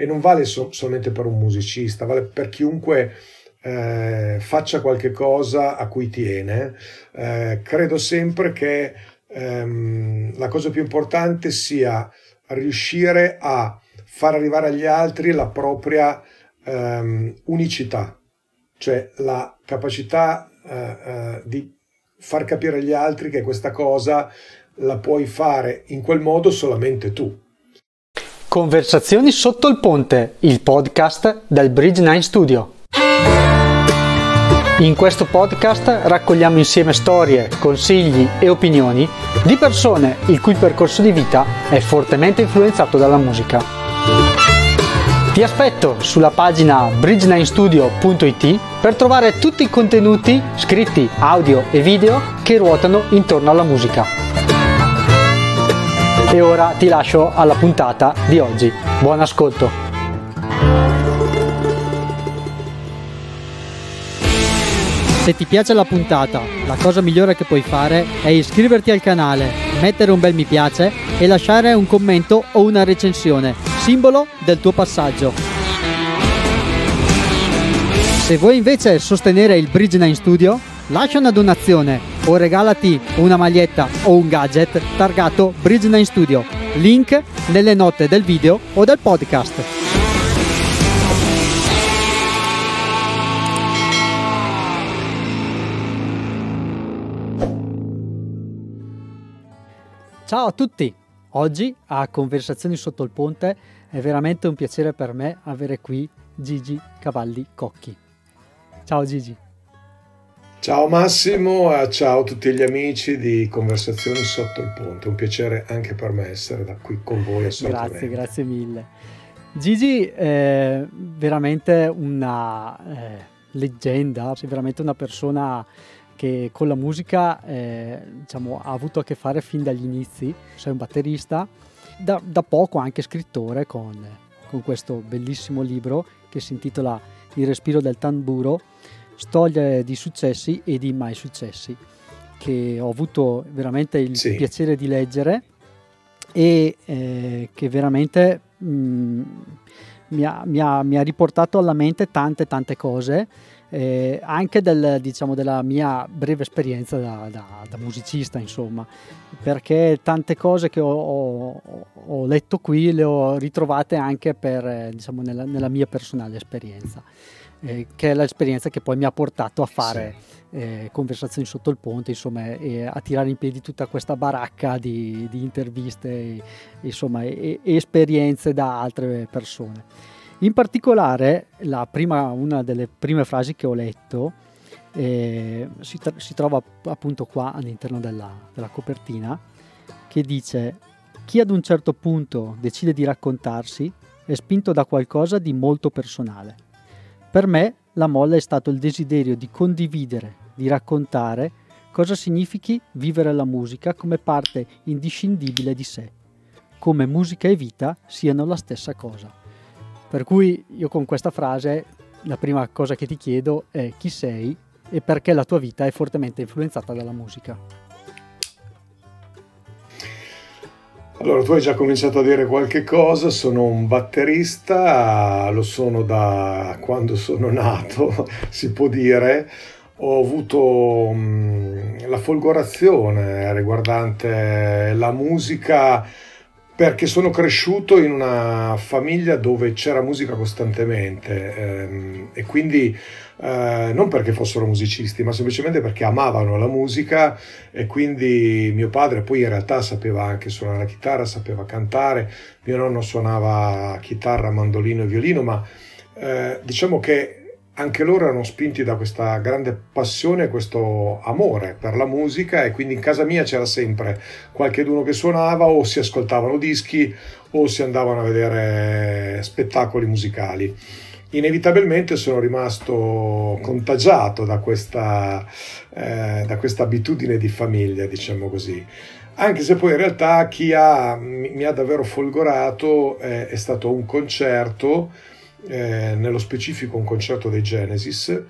e non vale so- solamente per un musicista, vale per chiunque eh, faccia qualche cosa a cui tiene. Eh, credo sempre che ehm, la cosa più importante sia riuscire a far arrivare agli altri la propria ehm, unicità, cioè la capacità eh, eh, di far capire agli altri che questa cosa la puoi fare in quel modo solamente tu. Conversazioni sotto il ponte, il podcast del Bridge 9 Studio. In questo podcast raccogliamo insieme storie, consigli e opinioni di persone il cui percorso di vita è fortemente influenzato dalla musica. Ti aspetto sulla pagina bridge9studio.it per trovare tutti i contenuti scritti, audio e video che ruotano intorno alla musica. E ora ti lascio alla puntata di oggi. Buon ascolto! Se ti piace la puntata, la cosa migliore che puoi fare è iscriverti al canale, mettere un bel mi piace e lasciare un commento o una recensione, simbolo del tuo passaggio. Se vuoi invece sostenere il Bridge 9 Studio, lascia una donazione o regalati una maglietta o un gadget targato Bridge 9 Studio. Link nelle note del video o del podcast. Ciao a tutti! Oggi a Conversazioni sotto il ponte è veramente un piacere per me avere qui Gigi Cavalli Cocchi. Ciao Gigi. Ciao Massimo, e ciao a tutti gli amici di Conversazioni sotto il ponte. Un piacere anche per me essere da qui con voi assolutamente. Grazie, grazie mille. Gigi è veramente una eh, leggenda, sei veramente una persona che con la musica eh, diciamo, ha avuto a che fare fin dagli inizi, sei un batterista, da, da poco anche scrittore con, con, questo bellissimo libro che si intitola Il respiro del tamburo, storie di successi e di mai successi, che ho avuto veramente il sì. piacere di leggere e eh, che veramente mh, mm, mi, ha, mi, ha, mi ha riportato alla mente tante tante cose eh, anche del, diciamo, della mia breve esperienza da, da, da, musicista, insomma, perché tante cose che ho, ho, ho, letto qui le ho ritrovate anche per, diciamo, nella, nella, mia personale esperienza, eh, che è l'esperienza che poi mi ha portato a fare sì. eh, conversazioni sotto il ponte, insomma, e a tirare in piedi tutta questa baracca di, di interviste, insomma, e, e esperienze da altre persone. In particolare, prima, una delle prime frasi che ho letto eh, si, si, trova appunto qua all'interno della, della copertina, che dice chi ad un certo punto decide di raccontarsi è spinto da qualcosa di molto personale. Per me la molla è stato il desiderio di condividere, di raccontare cosa significhi vivere la musica come parte indiscindibile di sé, come musica e vita siano la stessa cosa. Per cui io con questa frase la prima cosa che ti chiedo è chi sei e perché la tua vita è fortemente influenzata dalla musica. Allora, tu hai già cominciato a dire qualche cosa, sono un batterista, lo sono da quando sono nato, si può dire. Ho avuto mh, la folgorazione riguardante la musica perché sono cresciuto in una famiglia dove c'era musica costantemente ehm, e quindi eh, non perché fossero musicisti, ma semplicemente perché amavano la musica e quindi mio padre poi in realtà sapeva anche suonare la chitarra, sapeva cantare, mio nonno suonava chitarra, mandolino e violino, ma eh, diciamo che anche loro erano spinti da questa grande passione, questo amore per la musica e quindi in casa mia c'era sempre qualcheduno che suonava o si ascoltavano dischi o si andavano a vedere spettacoli musicali. Inevitabilmente sono rimasto contagiato da questa, eh, da questa abitudine di famiglia, diciamo così anche se poi in realtà chi ha, mi ha davvero folgorato eh, è stato un concerto eh, nello specifico un concerto dei Genesis,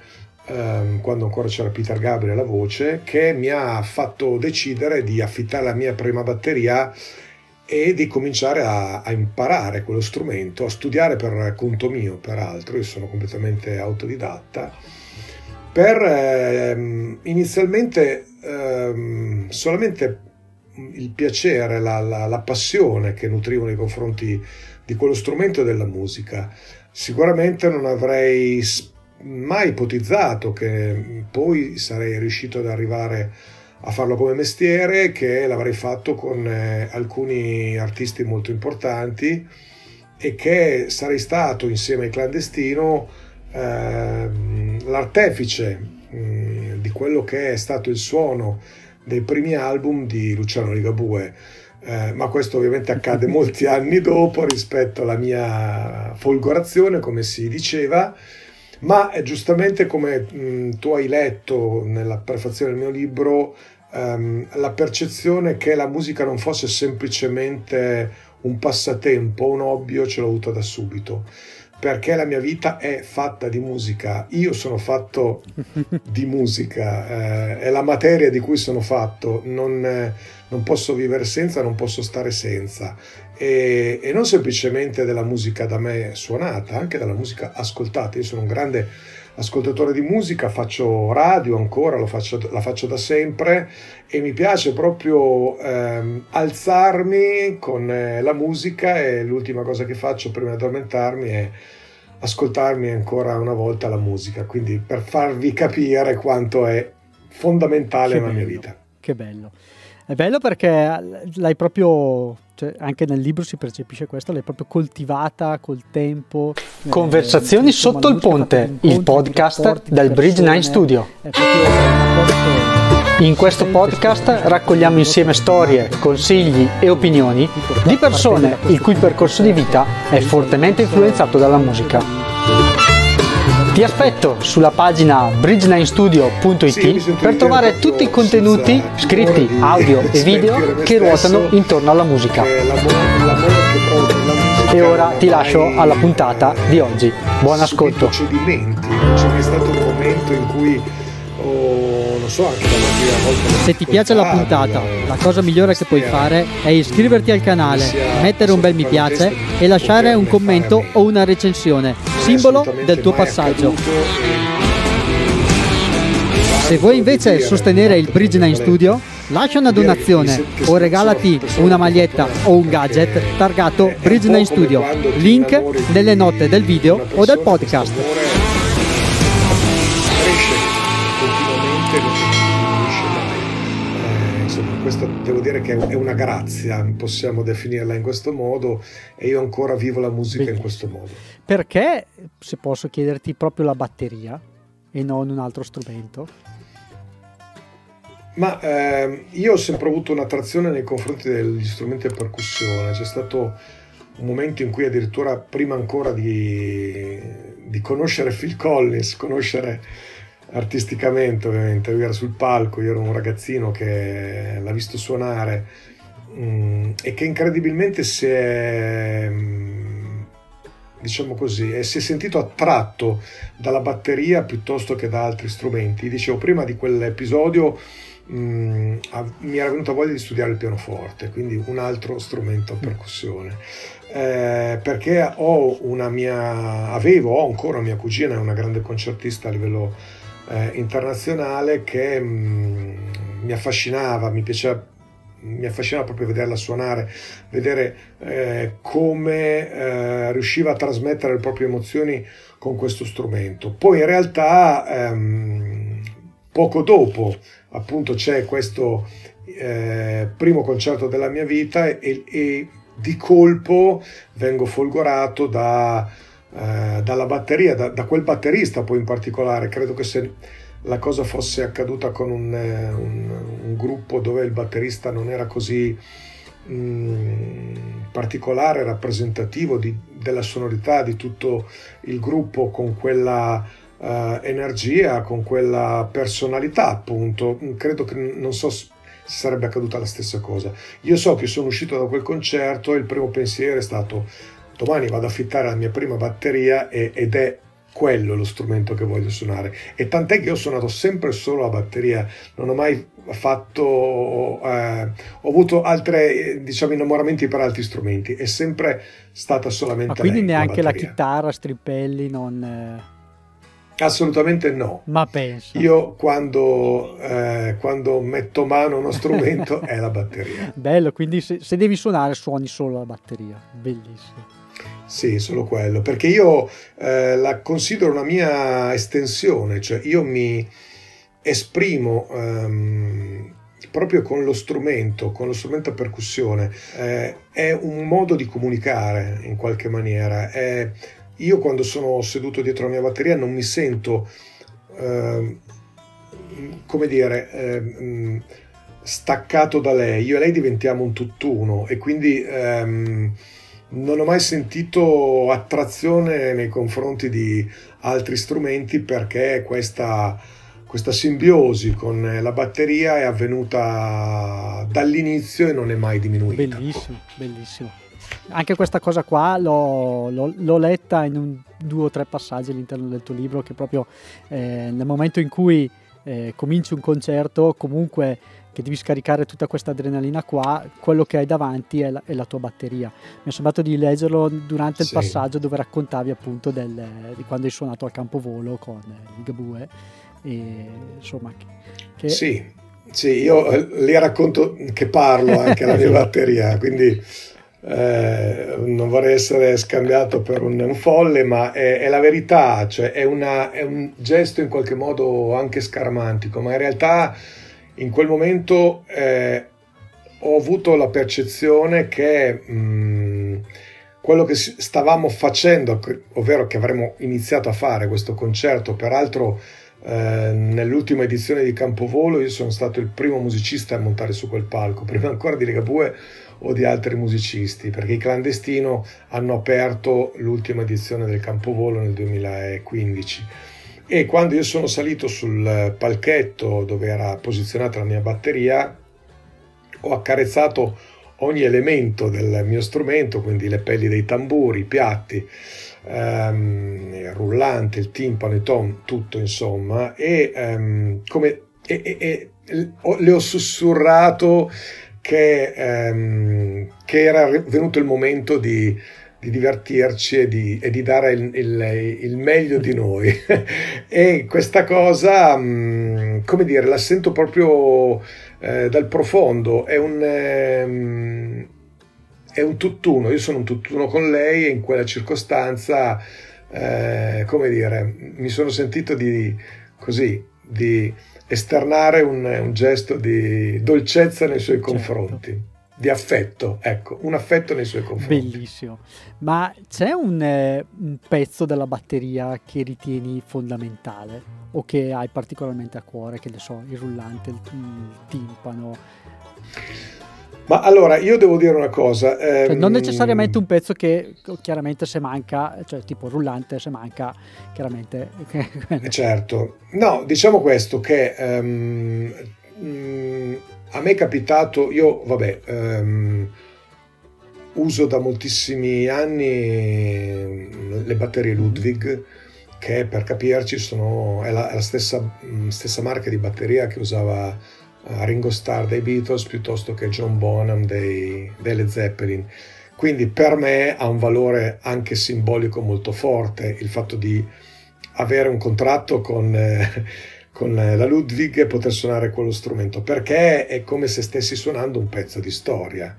ehm, quando ancora c'era Peter Gabriel alla voce, che mi ha fatto decidere di affittare la mia prima batteria e di cominciare a, a, imparare quello strumento, a studiare per conto mio, peraltro, io sono completamente autodidatta, per ehm, inizialmente ehm, solamente il piacere, la, la, la, passione che nutrivo nei confronti di quello strumento e della musica. Sicuramente non avrei mai ipotizzato che poi sarei riuscito ad arrivare a farlo come mestiere che l'avrei fatto con eh, alcuni artisti molto importanti e che sarei stato insieme ai clandestino eh, l'artefice mm, di quello che è stato il suono dei primi album di Luciano Ligabue. Eh, ma questo ovviamente accade molti anni dopo rispetto alla mia folgorazione, come si diceva, ma è giustamente come mh, tu hai letto nella prefazione del mio libro, um, la percezione che la musica non fosse semplicemente un passatempo, un hobby, ce l'ho avuta da subito perché la mia vita è fatta di musica. Io sono fatto di musica, eh, è la materia di cui sono fatto, non, eh, non, posso vivere senza, non posso stare senza. E, e, non semplicemente della musica da me suonata, anche della musica ascoltata. Io sono un grande ascoltatore di musica, faccio radio ancora, faccio, la faccio da sempre e mi piace proprio ehm, alzarmi con eh, la musica e l'ultima cosa che faccio prima di addormentarmi è ascoltarmi ancora una volta la musica, quindi per farvi capire quanto è fondamentale che nella bello, mia vita. Che bello. È bello perché l'hai proprio cioè, anche nel libro si percepisce questo, l'hai proprio coltivata col tempo. Conversazioni eh, sotto il ponte, il podcast del Bridge 9 Studio. In questo podcast raccogliamo insieme storie, consigli e opinioni di persone il cui percorso di vita è fortemente influenzato dalla musica. Ti aspetto sulla pagina bridge9studio.it per trovare tutti i contenuti scritti, audio e video che ruotano intorno alla musica. E ora ti lascio alla puntata di oggi. Buon ascolto. Oh, Se ti piace la puntata, la cosa migliore che puoi fare è iscriverti al canale, mettere un bel mi piace e lasciare un commento o una recensione simbolo del tuo passaggio. Se vuoi invece sostenere il Bridge 9 Studio, lascia una donazione o regalati una maglietta o un gadget targato Bridge 9 Studio. Link nelle note del video o del podcast. Questa devo dire che è una grazia, possiamo definirla in questo modo e io ancora vivo la musica Bellissimo. in questo modo. Perché, se posso chiederti, proprio la batteria e non un altro strumento? Ma eh, io ho sempre avuto un'attrazione nei confronti degli strumenti a percussione, c'è stato un momento in cui addirittura prima ancora di, di conoscere Phil Collins, conoscere artisticamente ovviamente, lui era sul palco, io ero un ragazzino che l'ha visto suonare mh, mm, e che incredibilmente si è, mh, mm, diciamo così, si è sentito attratto dalla batteria piuttosto che da altri strumenti. Dicevo, prima di quell'episodio mh, mm, mi era venuta voglia di studiare il pianoforte, quindi un altro strumento a percussione. Eh, perché ho una mia, avevo, ho ancora mia cugina, è una grande concertista a livello eh, internazionale che mh, mm, mi affascinava, mi piaceva mi affascinava proprio vederla suonare, vedere eh, come eh, riusciva a trasmettere le proprie emozioni con questo strumento. Poi in realtà ehm, poco dopo appunto c'è questo eh, primo concerto della mia vita e, e, di colpo vengo folgorato da eh, dalla batteria, da, da, quel batterista poi in particolare. Credo che se la cosa fosse accaduta con un, eh, un, un gruppo dove il batterista non era così mm, particolare, rappresentativo di, della sonorità di tutto il gruppo con quella uh, energia, con quella personalità appunto, credo che non so sarebbe accaduta la stessa cosa. Io so che sono uscito da quel concerto e il primo pensiero è stato domani vado a affittare la mia prima batteria e, ed è quello lo strumento che voglio suonare. E tant'è che io ho suonato sempre solo la batteria, non ho mai fatto, eh, ho avuto altri diciamo, innamoramenti per altri strumenti, è sempre stata solamente Ma quindi lei, neanche la, la, chitarra, strippelli, non... Eh... Assolutamente no. Ma penso. Io quando, eh, quando, metto mano a uno strumento è la batteria. Bello, quindi se, se, devi suonare suoni solo la batteria. Bellissimo. Sì, solo quello, perché io eh, la considero una mia estensione, cioè io mi esprimo ehm, proprio con lo strumento, con lo strumento a percussione. Eh, è un modo di comunicare in qualche maniera. È, io quando sono seduto dietro la mia batteria non mi sento, eh, come dire, eh, staccato da lei. Io e lei diventiamo un tutt'uno e quindi ehm, non ho mai sentito attrazione nei confronti di altri strumenti perché questa, questa simbiosi con la batteria è avvenuta dall'inizio e non è mai diminuita. Bellissimo, bellissimo anche questa cosa qua l'ho, l'ho, l'ho letta in un, due o tre passaggi all'interno del tuo libro che proprio eh, nel momento in cui eh, cominci un concerto comunque che devi scaricare tutta questa adrenalina qua, quello che hai davanti è la, è la tua batteria. Mi è sembrato di leggerlo durante il sì. passaggio dove raccontavi appunto del, di quando hai suonato al campovolo con il Gabue e insomma che... Sì, sì, io eh, le racconto che parlo anche alla mia batteria, quindi eh, non vorrei essere scambiato per un, un folle, ma è, è, la verità, cioè è, una, è, un gesto in qualche modo anche scaramantico, ma in realtà in quel momento eh, ho avuto la percezione che mh, mm, quello che stavamo facendo, ovvero che avremmo iniziato a fare questo concerto, peraltro eh, nell'ultima edizione di Campovolo io sono stato il primo musicista a montare su quel palco, prima ancora di Ligabue o di altri musicisti, perché i Clandestino hanno aperto l'ultima edizione del Campovolo nel 2015 e quando io sono salito sul palchetto dove era posizionata la mia batteria ho accarezzato ogni elemento del mio strumento, quindi le pelli dei tamburi, i piatti, ehm, il rullante, il timpano, il tom, tutto insomma, e, ehm, come, e, e, e le ho sussurrato che, ehm, che era venuto il momento di, di divertirci e di, e di dare il, il, il, meglio di noi. e questa cosa, mm, come dire, la sento proprio eh, dal profondo, è un, ehm, è un tutt'uno, io sono un tutt'uno con lei e in quella circostanza, eh, come dire, mi sono sentito di così, di esternare un, un gesto di dolcezza nei suoi certo. confronti. Di affetto, ecco, un affetto nei suoi confronti. Bellissimo. Ma c'è un, eh, un pezzo della batteria che ritieni fondamentale o che hai particolarmente a cuore, che ne so, il rullante, il, il timpano? Ma allora io devo dire una cosa. Ehm... Cioè, non necessariamente un pezzo che chiaramente se manca, cioè tipo rullante, se manca, chiaramente. certo, no, diciamo questo che um, um, a me è capitato, io vabbè, um, uso da moltissimi anni le batterie Ludwig che per capirci sono, è, la, è la stessa, stessa marca di batteria che usava Ringo Starr dei Beatles piuttosto che John Bonham dei, Led Zeppelin. Quindi per me ha un valore anche simbolico molto forte il fatto di avere un contratto con, eh, con la Ludwig poter suonare quello strumento, perché è come se stessi suonando un pezzo di storia.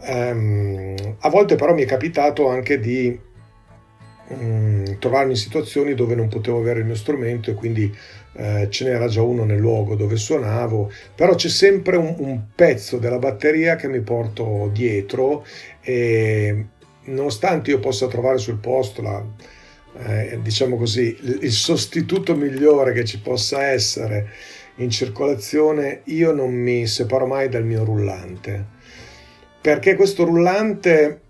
Um, a volte però mi è capitato anche di um, trovarmi in situazioni dove non potevo avere il mio strumento e quindi eh, ce n'era già uno nel luogo dove suonavo, però c'è sempre un, un pezzo della batteria che mi porto dietro e nonostante io possa trovare sul posto la, eh, diciamo così, il, sostituto migliore che ci possa essere in circolazione, io non mi separo mai dal mio rullante. Perché questo rullante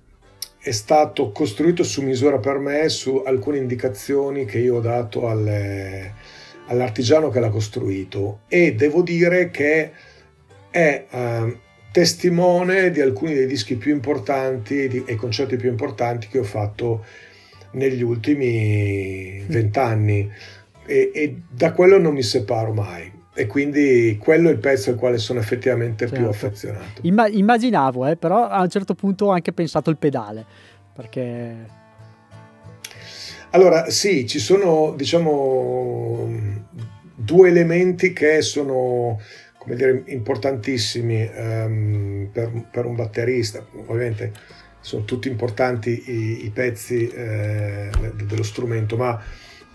è stato costruito su misura per me su alcune indicazioni che io ho dato alle, all'artigiano che l'ha costruito e devo dire che è eh, testimone di alcuni dei dischi più importanti e concerti più importanti che ho fatto negli ultimi vent'anni e, e da quello non mi separo mai e quindi quello è il pezzo al quale sono effettivamente certo. più affezionato. Imma- immaginavo, eh, però a un certo punto ho anche pensato il pedale, perché... Allora, sì, ci sono, diciamo, due elementi che sono, come dire, importantissimi um, per, per, un batterista. Ovviamente sono tutti importanti i, i pezzi eh, dello strumento, ma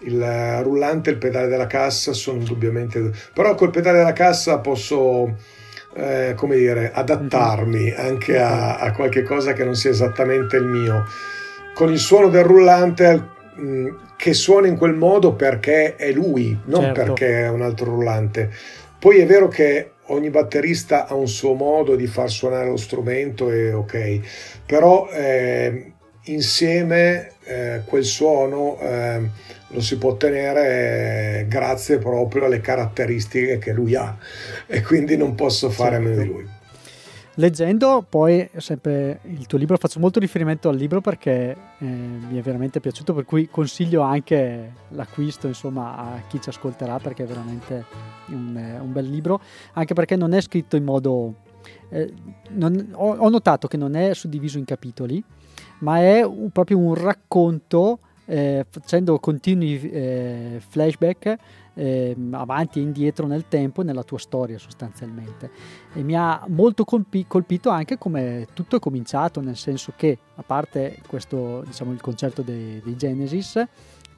il rullante e il pedale della cassa sono indubbiamente... Però col pedale della cassa posso, eh, come dire, adattarmi anche a, a, qualche cosa che non sia esattamente il mio. Con il suono del rullante mh, che suona in quel modo perché è lui, non certo. perché è un altro rullante. Poi è vero che ogni batterista ha un suo modo di far suonare lo strumento e ok, però eh, insieme eh, quel suono eh, lo si può ottenere grazie proprio alle caratteristiche che lui ha e quindi non posso fare certo. a meno di lui. Leggendo poi sempre il tuo libro, faccio molto riferimento al libro perché eh, mi è veramente piaciuto, per cui consiglio anche l'acquisto insomma, a chi ci ascolterà perché è veramente un, un bel libro, anche perché non è scritto in modo... Eh, non, ho, ho, notato che non è suddiviso in capitoli, ma è un, proprio un racconto eh, facendo continui eh, flashback eh, avanti e indietro nel tempo nella tua storia sostanzialmente. E mi ha molto colpi- colpito anche come tutto è cominciato nel senso che a parte questo diciamo il concerto dei, dei Genesis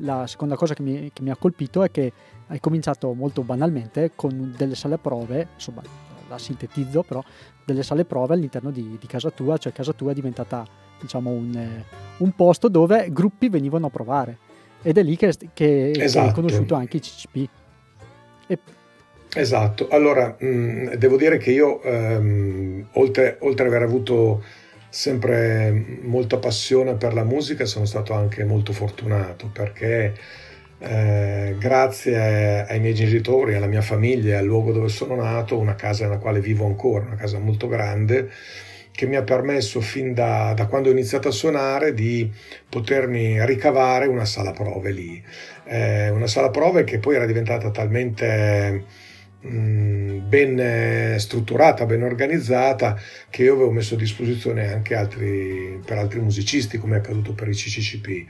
la seconda cosa che mi, che mi ha colpito è che hai cominciato molto banalmente con delle sale prove insomma la sintetizzo però delle sale prove all'interno di, di casa tua cioè casa tua è diventata diciamo, un, un, posto dove gruppi venivano a provare ed è lì che, che, esatto. che hai conosciuto anche i CCP. E... Esatto, allora mh, mm, devo dire che io ehm, oltre, oltre ad aver avuto sempre molta passione per la musica sono stato anche molto fortunato perché eh, grazie ai miei genitori, alla mia famiglia, al luogo dove sono nato, una casa nella quale vivo ancora, una casa molto grande, che mi ha permesso fin da, da, quando ho iniziato a suonare di potermi ricavare una sala prove lì. Eh, una sala prove che poi era diventata talmente mm, ben strutturata, ben organizzata, che io avevo messo a disposizione anche altri, per altri musicisti, come è accaduto per i CCCP.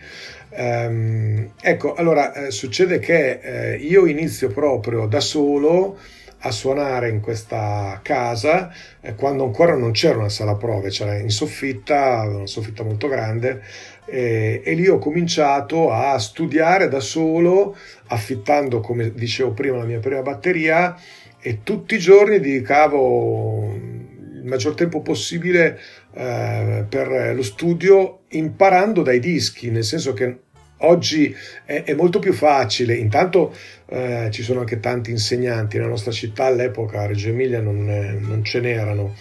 Um, ecco, allora eh, succede che eh, io inizio proprio da solo a suonare in questa casa eh, quando ancora non c'era una sala prove, c'era in soffitta, una soffitta molto grande eh, e lì ho cominciato a studiare da solo, affittando, come dicevo prima, la mia prima batteria e tutti i giorni dedicavo il maggior tempo possibile eh, per lo studio imparando dai dischi, nel senso che Oggi è, è, molto più facile, intanto eh, ci sono anche tanti insegnanti, nella nostra città all'epoca, a Reggio Emilia, non, non ce n'erano.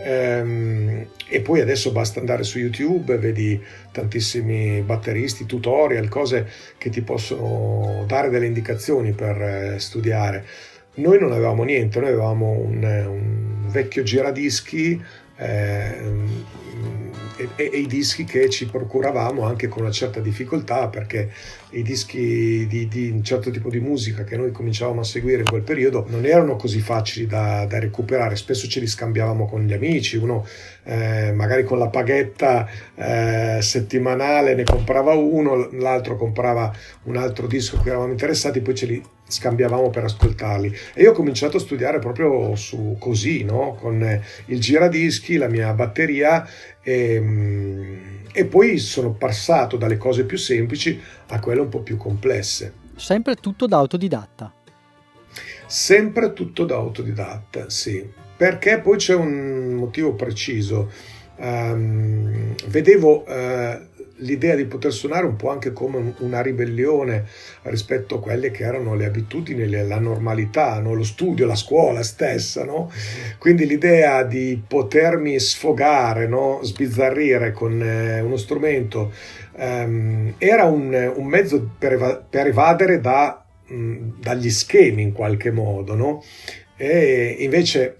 Ehm, e poi adesso basta andare su YouTube, vedi tantissimi batteristi, tutorial, cose che ti possono dare delle indicazioni per eh, studiare. Noi non avevamo niente, noi avevamo un, un vecchio giradischi. Eh, e, e, i dischi che ci procuravamo anche con una certa difficoltà perché i dischi di, di, un certo tipo di musica che noi cominciavamo a seguire in quel periodo non erano così facili da, da recuperare, spesso ce li scambiavamo con gli amici, uno eh, magari con la paghetta eh, settimanale ne comprava uno, l'altro comprava un altro disco a cui eravamo interessati, poi ce li scambiavamo per ascoltarli e io ho cominciato a studiare proprio su così, no? con il giradischi, la mia batteria e, mm, e poi sono passato dalle cose più semplici a quelle un po' più complesse. Sempre tutto da autodidatta? Sempre tutto da autodidatta, sì. Perché poi c'è un motivo preciso. Um, vedevo uh, l'idea di poter suonare un po' anche come una ribellione rispetto a quelle che erano le abitudini, la normalità, no? lo studio, la scuola stessa. No? Quindi l'idea di potermi sfogare, no? sbizzarrire con eh, uno strumento um, era un, un, mezzo per, eva- per evadere da, mh, dagli schemi in qualche modo. E invece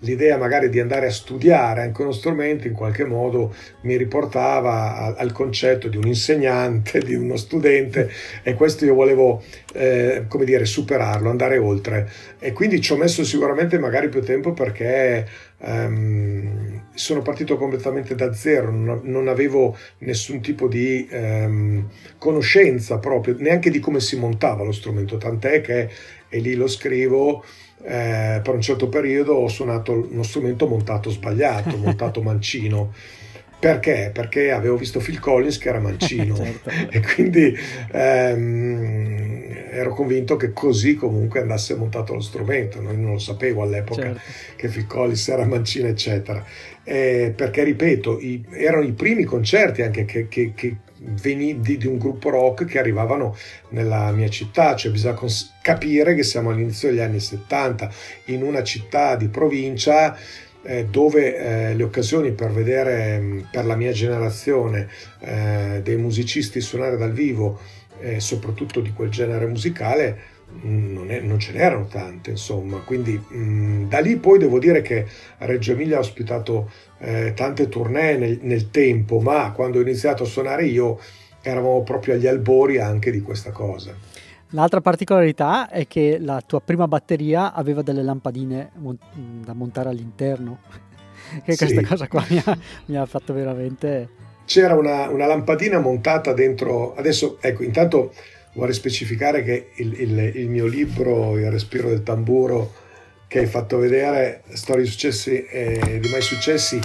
l'idea magari di andare a studiare anche uno strumento in qualche modo mi riportava al concetto di un insegnante, di uno studente e questo io volevo eh, come dire superarlo, andare oltre. E quindi ci ho messo sicuramente magari più tempo perché ehm, sono partito completamente da zero, non, non avevo nessun tipo di ehm, conoscenza proprio, neanche di come si montava lo strumento, tant'è che e lì lo scrivo eh, per un certo periodo ho suonato uno strumento montato sbagliato, montato mancino. Perché? Perché avevo visto Phil Collins che era mancino certo. e quindi ehm, ero convinto che così comunque andasse montato lo strumento. Non, lo sapevo all'epoca certo. che Phil Collins era mancino, eccetera. Eh, perché, ripeto, i, erano i primi concerti anche che, che, che veni, di, di, un gruppo rock che arrivavano nella mia città, cioè bisogna cons- capire che siamo all'inizio degli anni 70 in una città di provincia eh, dove eh, le occasioni per vedere mm, per la mia generazione eh, dei musicisti suonare dal vivo, eh, soprattutto di quel genere musicale, non, è, non, ce n'erano tante, insomma. Quindi mh, da lì poi devo dire che Reggio Emilia ha ospitato eh, tante tournée nel, nel, tempo, ma quando ho iniziato a suonare io eravamo proprio agli albori anche di questa cosa. L'altra particolarità è che la tua prima batteria aveva delle lampadine mon- da montare all'interno. che sì. questa cosa qua mi ha, mi ha fatto veramente... C'era una, una lampadina montata dentro... Adesso, ecco, intanto vorrei specificare che il, il, il, mio libro Il respiro del tamburo che hai fatto vedere, Storie di successi e di mai successi,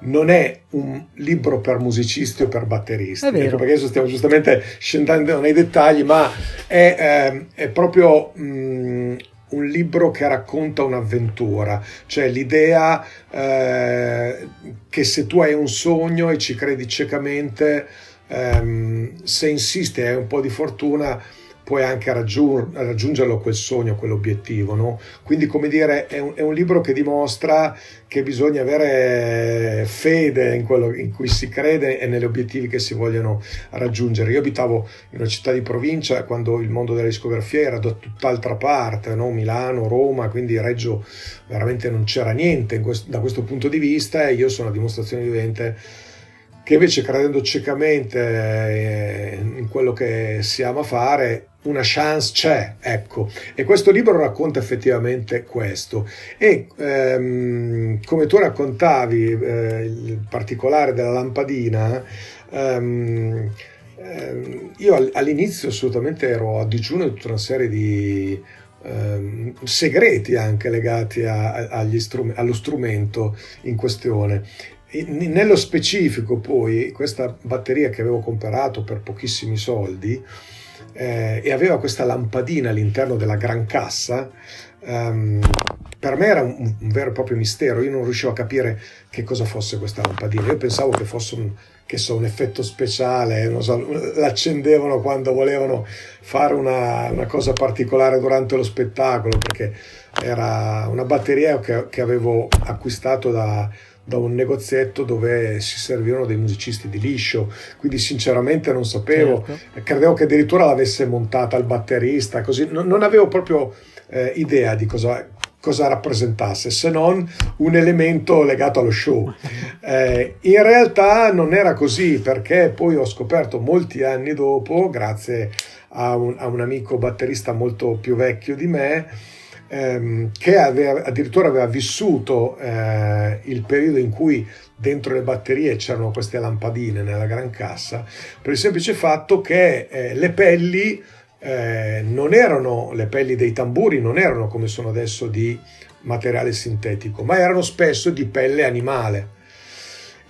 non è un libro per musicisti o per batteristi, ecco perché adesso stiamo giustamente scendendo nei dettagli, ma è, eh, è proprio mh, mm, un libro che racconta un'avventura, cioè l'idea eh, che se tu hai un sogno e ci credi ciecamente, ehm, se insisti e hai un po' di fortuna, puoi anche raggiung- raggiungerlo quel sogno, quell'obiettivo. No? Quindi, come dire, è un, è un, libro che dimostra che bisogna avere fede in quello in cui si crede e negli obiettivi che si vogliono raggiungere. Io abitavo in una città di provincia quando il mondo della discografia era da tutt'altra parte, no? Milano, Roma, quindi Reggio veramente non c'era niente questo, da questo punto di vista e io sono a dimostrazione vivente che invece credendo ciecamente eh, in quello che si ama fare, una chance c'è, ecco. E questo libro racconta effettivamente questo. E ehm, come tu raccontavi eh, il particolare della lampadina, ehm, ehm, io all'inizio assolutamente ero a digiuno di tutta una serie di ehm, segreti anche legati a, a, strum- allo strumento in questione nello specifico poi questa batteria che avevo comprato per pochissimi soldi eh, e aveva questa lampadina all'interno della gran cassa, um, per me era un, un, vero e proprio mistero, io non riuscivo a capire che cosa fosse questa lampadina, io pensavo che fosse un, che so, un effetto speciale, so, l'accendevano quando volevano fare una, una, cosa particolare durante lo spettacolo, perché era una batteria che, che avevo acquistato da, da un negozietto dove si servivano dei musicisti di liscio, quindi sinceramente non sapevo, certo. credevo che addirittura l'avesse montata il batterista, così non, non avevo proprio eh, idea di cosa, cosa rappresentasse, se non un elemento legato allo show. Eh, in realtà non era così perché poi ho scoperto molti anni dopo, grazie a un, a un amico batterista molto più vecchio di me, ehm, che aveva, addirittura aveva vissuto eh, il periodo in cui dentro le batterie c'erano queste lampadine nella gran cassa, per il semplice fatto che eh, le pelli eh, non erano, le pelli dei tamburi non erano come sono adesso di materiale sintetico, ma erano spesso di pelle animale.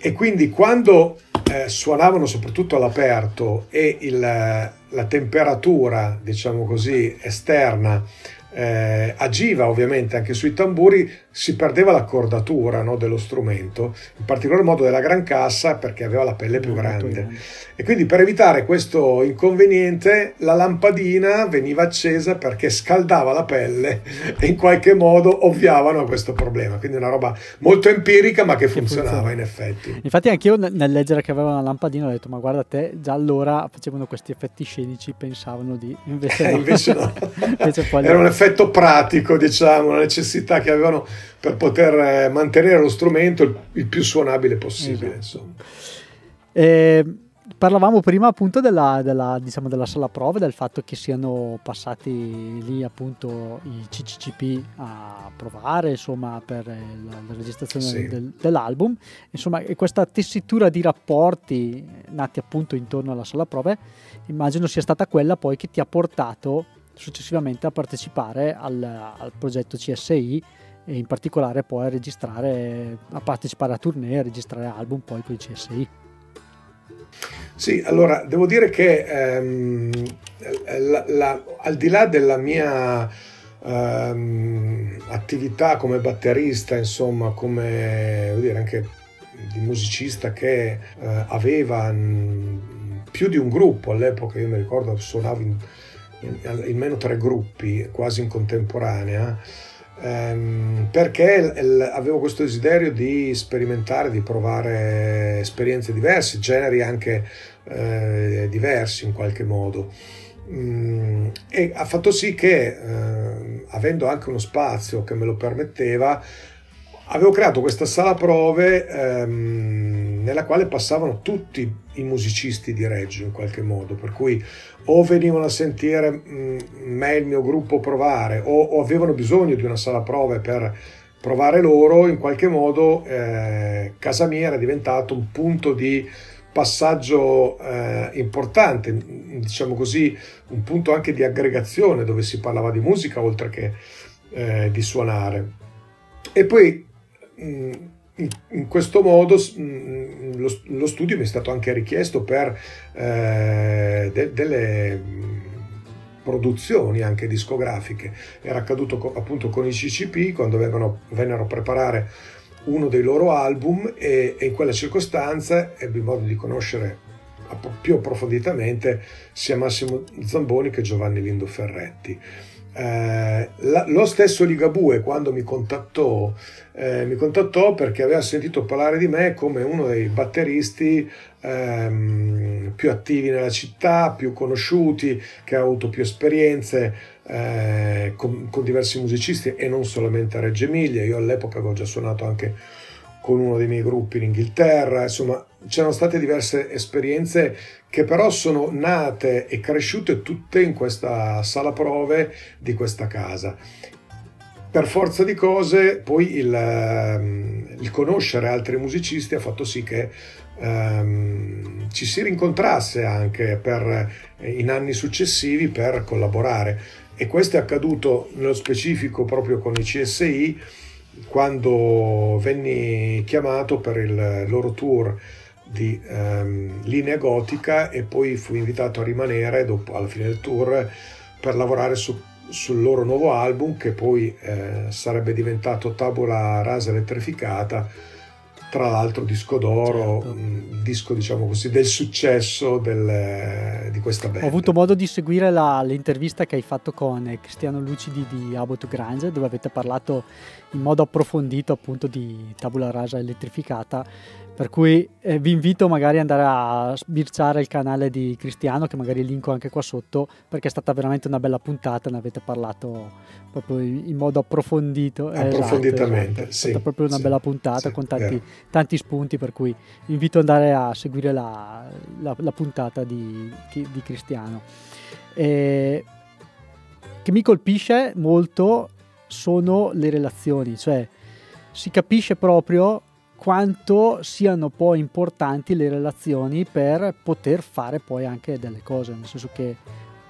E quindi quando eh, suonavano soprattutto all'aperto e il, la temperatura, diciamo così, esterna eh, agiva ovviamente anche sui tamburi, si perdeva l'accordatura no, dello strumento, in particolar modo della gran cassa perché aveva la pelle più grande. E quindi per evitare questo inconveniente la lampadina veniva accesa perché scaldava la pelle e in qualche modo ovviavano a questo problema. Quindi una roba molto empirica ma che, funzionava funziona. in effetti. Infatti anch'io nel leggere che aveva una lampadina ho detto ma guarda te, già allora facevano questi effetti scenici, pensavano di... Invece no. invece no. invece Era un effetto pratico, diciamo, una necessità che avevano per poter eh, mantenere lo strumento il, più suonabile possibile. Esatto. Eh, parlavamo prima appunto della, della, diciamo, della, sala prove, del fatto che siano passati lì appunto i CCCP a provare insomma per la, la registrazione sì. del, dell'album insomma questa tessitura di rapporti nati appunto intorno alla sala prove immagino sia stata quella poi che ti ha portato successivamente a partecipare al, al progetto CSI e in particolare poi a registrare a partecipare a tournée a registrare album poi con i CSI sì, allora devo dire che ehm, la, la, al di là della mia ehm, attività come batterista, insomma, come dire, anche di musicista che eh, aveva mh, più di un gruppo all'epoca, io mi ricordo suonavo in, in, in meno tre gruppi quasi in contemporanea perché avevo questo desiderio di sperimentare, di provare esperienze diverse, generi anche eh, diversi in qualche modo. Mm, e ha fatto sì che, eh, avendo anche uno spazio che me lo permetteva, avevo creato questa sala prove ehm, nella quale passavano tutti i musicisti di Reggio in qualche modo, per cui o venivano a sentire mh, me e il mio gruppo provare o, o, avevano bisogno di una sala prove per provare loro, in qualche modo eh, casa mia era diventato un punto di passaggio eh, importante, diciamo così, un punto anche di aggregazione dove si parlava di musica oltre che eh, di suonare. E poi in, in questo modo lo, lo, studio mi è stato anche richiesto per eh, de, delle produzioni anche discografiche. Era accaduto co, appunto con i CCP quando vengono, vennero a preparare uno dei loro album e, e in quella circostanza ebbi modo di conoscere più approfonditamente sia Massimo Zamboni che Giovanni Lindo Ferretti. Eh, la, lo stesso Ligabue quando mi contattò, eh, mi contattò perché aveva sentito parlare di me come uno dei batteristi ehm, più attivi nella città, più conosciuti, che ha avuto più esperienze eh, con, con, diversi musicisti e non solamente a Reggio Emilia. Io all'epoca avevo già suonato anche con uno dei miei gruppi in Inghilterra, insomma c'erano state diverse esperienze che però sono nate e cresciute tutte in questa sala prove di questa casa. Per forza di cose, poi il, ehm, il conoscere altri musicisti ha fatto sì che um, ci si rincontrasse anche per, in anni successivi per collaborare. E questo è accaduto nello specifico proprio con i CSI, quando venni chiamato per il loro tour di um, linea gotica e poi fui invitato a rimanere dopo, alla fine del tour per lavorare su, sul loro nuovo album che poi eh, sarebbe diventato Tabula Rasa Elettrificata tra l'altro disco d'oro, certo. disco diciamo così del successo del, di questa band. Ho avuto modo di seguire la, l'intervista che hai fatto con Cristiano Lucidi di Abot Grange dove avete parlato in modo approfondito appunto di tabula rasa elettrificata per cui eh, vi invito magari ad andare a sbirciare il canale di Cristiano, che magari linko anche qua sotto, perché è stata veramente una bella puntata, ne avete parlato proprio in modo approfondito. Eh, Approfonditamente, esatto, esatto. sì. È stata proprio una sì, bella puntata sì, con tanti, tanti, spunti, per cui vi invito ad andare a seguire la, la, la puntata di, di Cristiano. E, che mi colpisce molto sono le relazioni, cioè si capisce proprio quanto siano poi importanti le relazioni per poter fare poi anche delle cose, nel senso che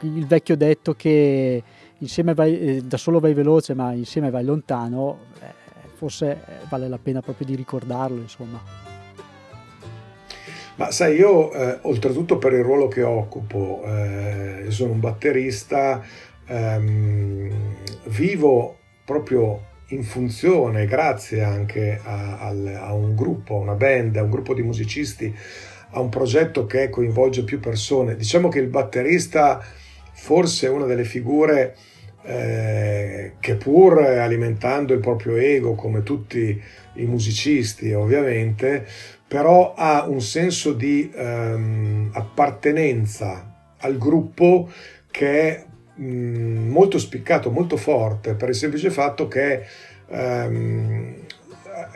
il vecchio detto che insieme vai, eh, da solo vai veloce ma insieme vai lontano, eh, forse eh, vale la pena proprio di ricordarlo, insomma. Ma sai, io eh, oltretutto per il ruolo che occupo, eh, sono un batterista, ehm, vivo proprio in funzione, grazie anche a, a, un gruppo, a una band, a un gruppo di musicisti, a un progetto che coinvolge più persone. Diciamo che il batterista forse è una delle figure eh, che pur alimentando il proprio ego, come tutti i musicisti ovviamente, però ha un senso di ehm, appartenenza al gruppo che è molto spiccato, molto forte, per il semplice fatto che ehm,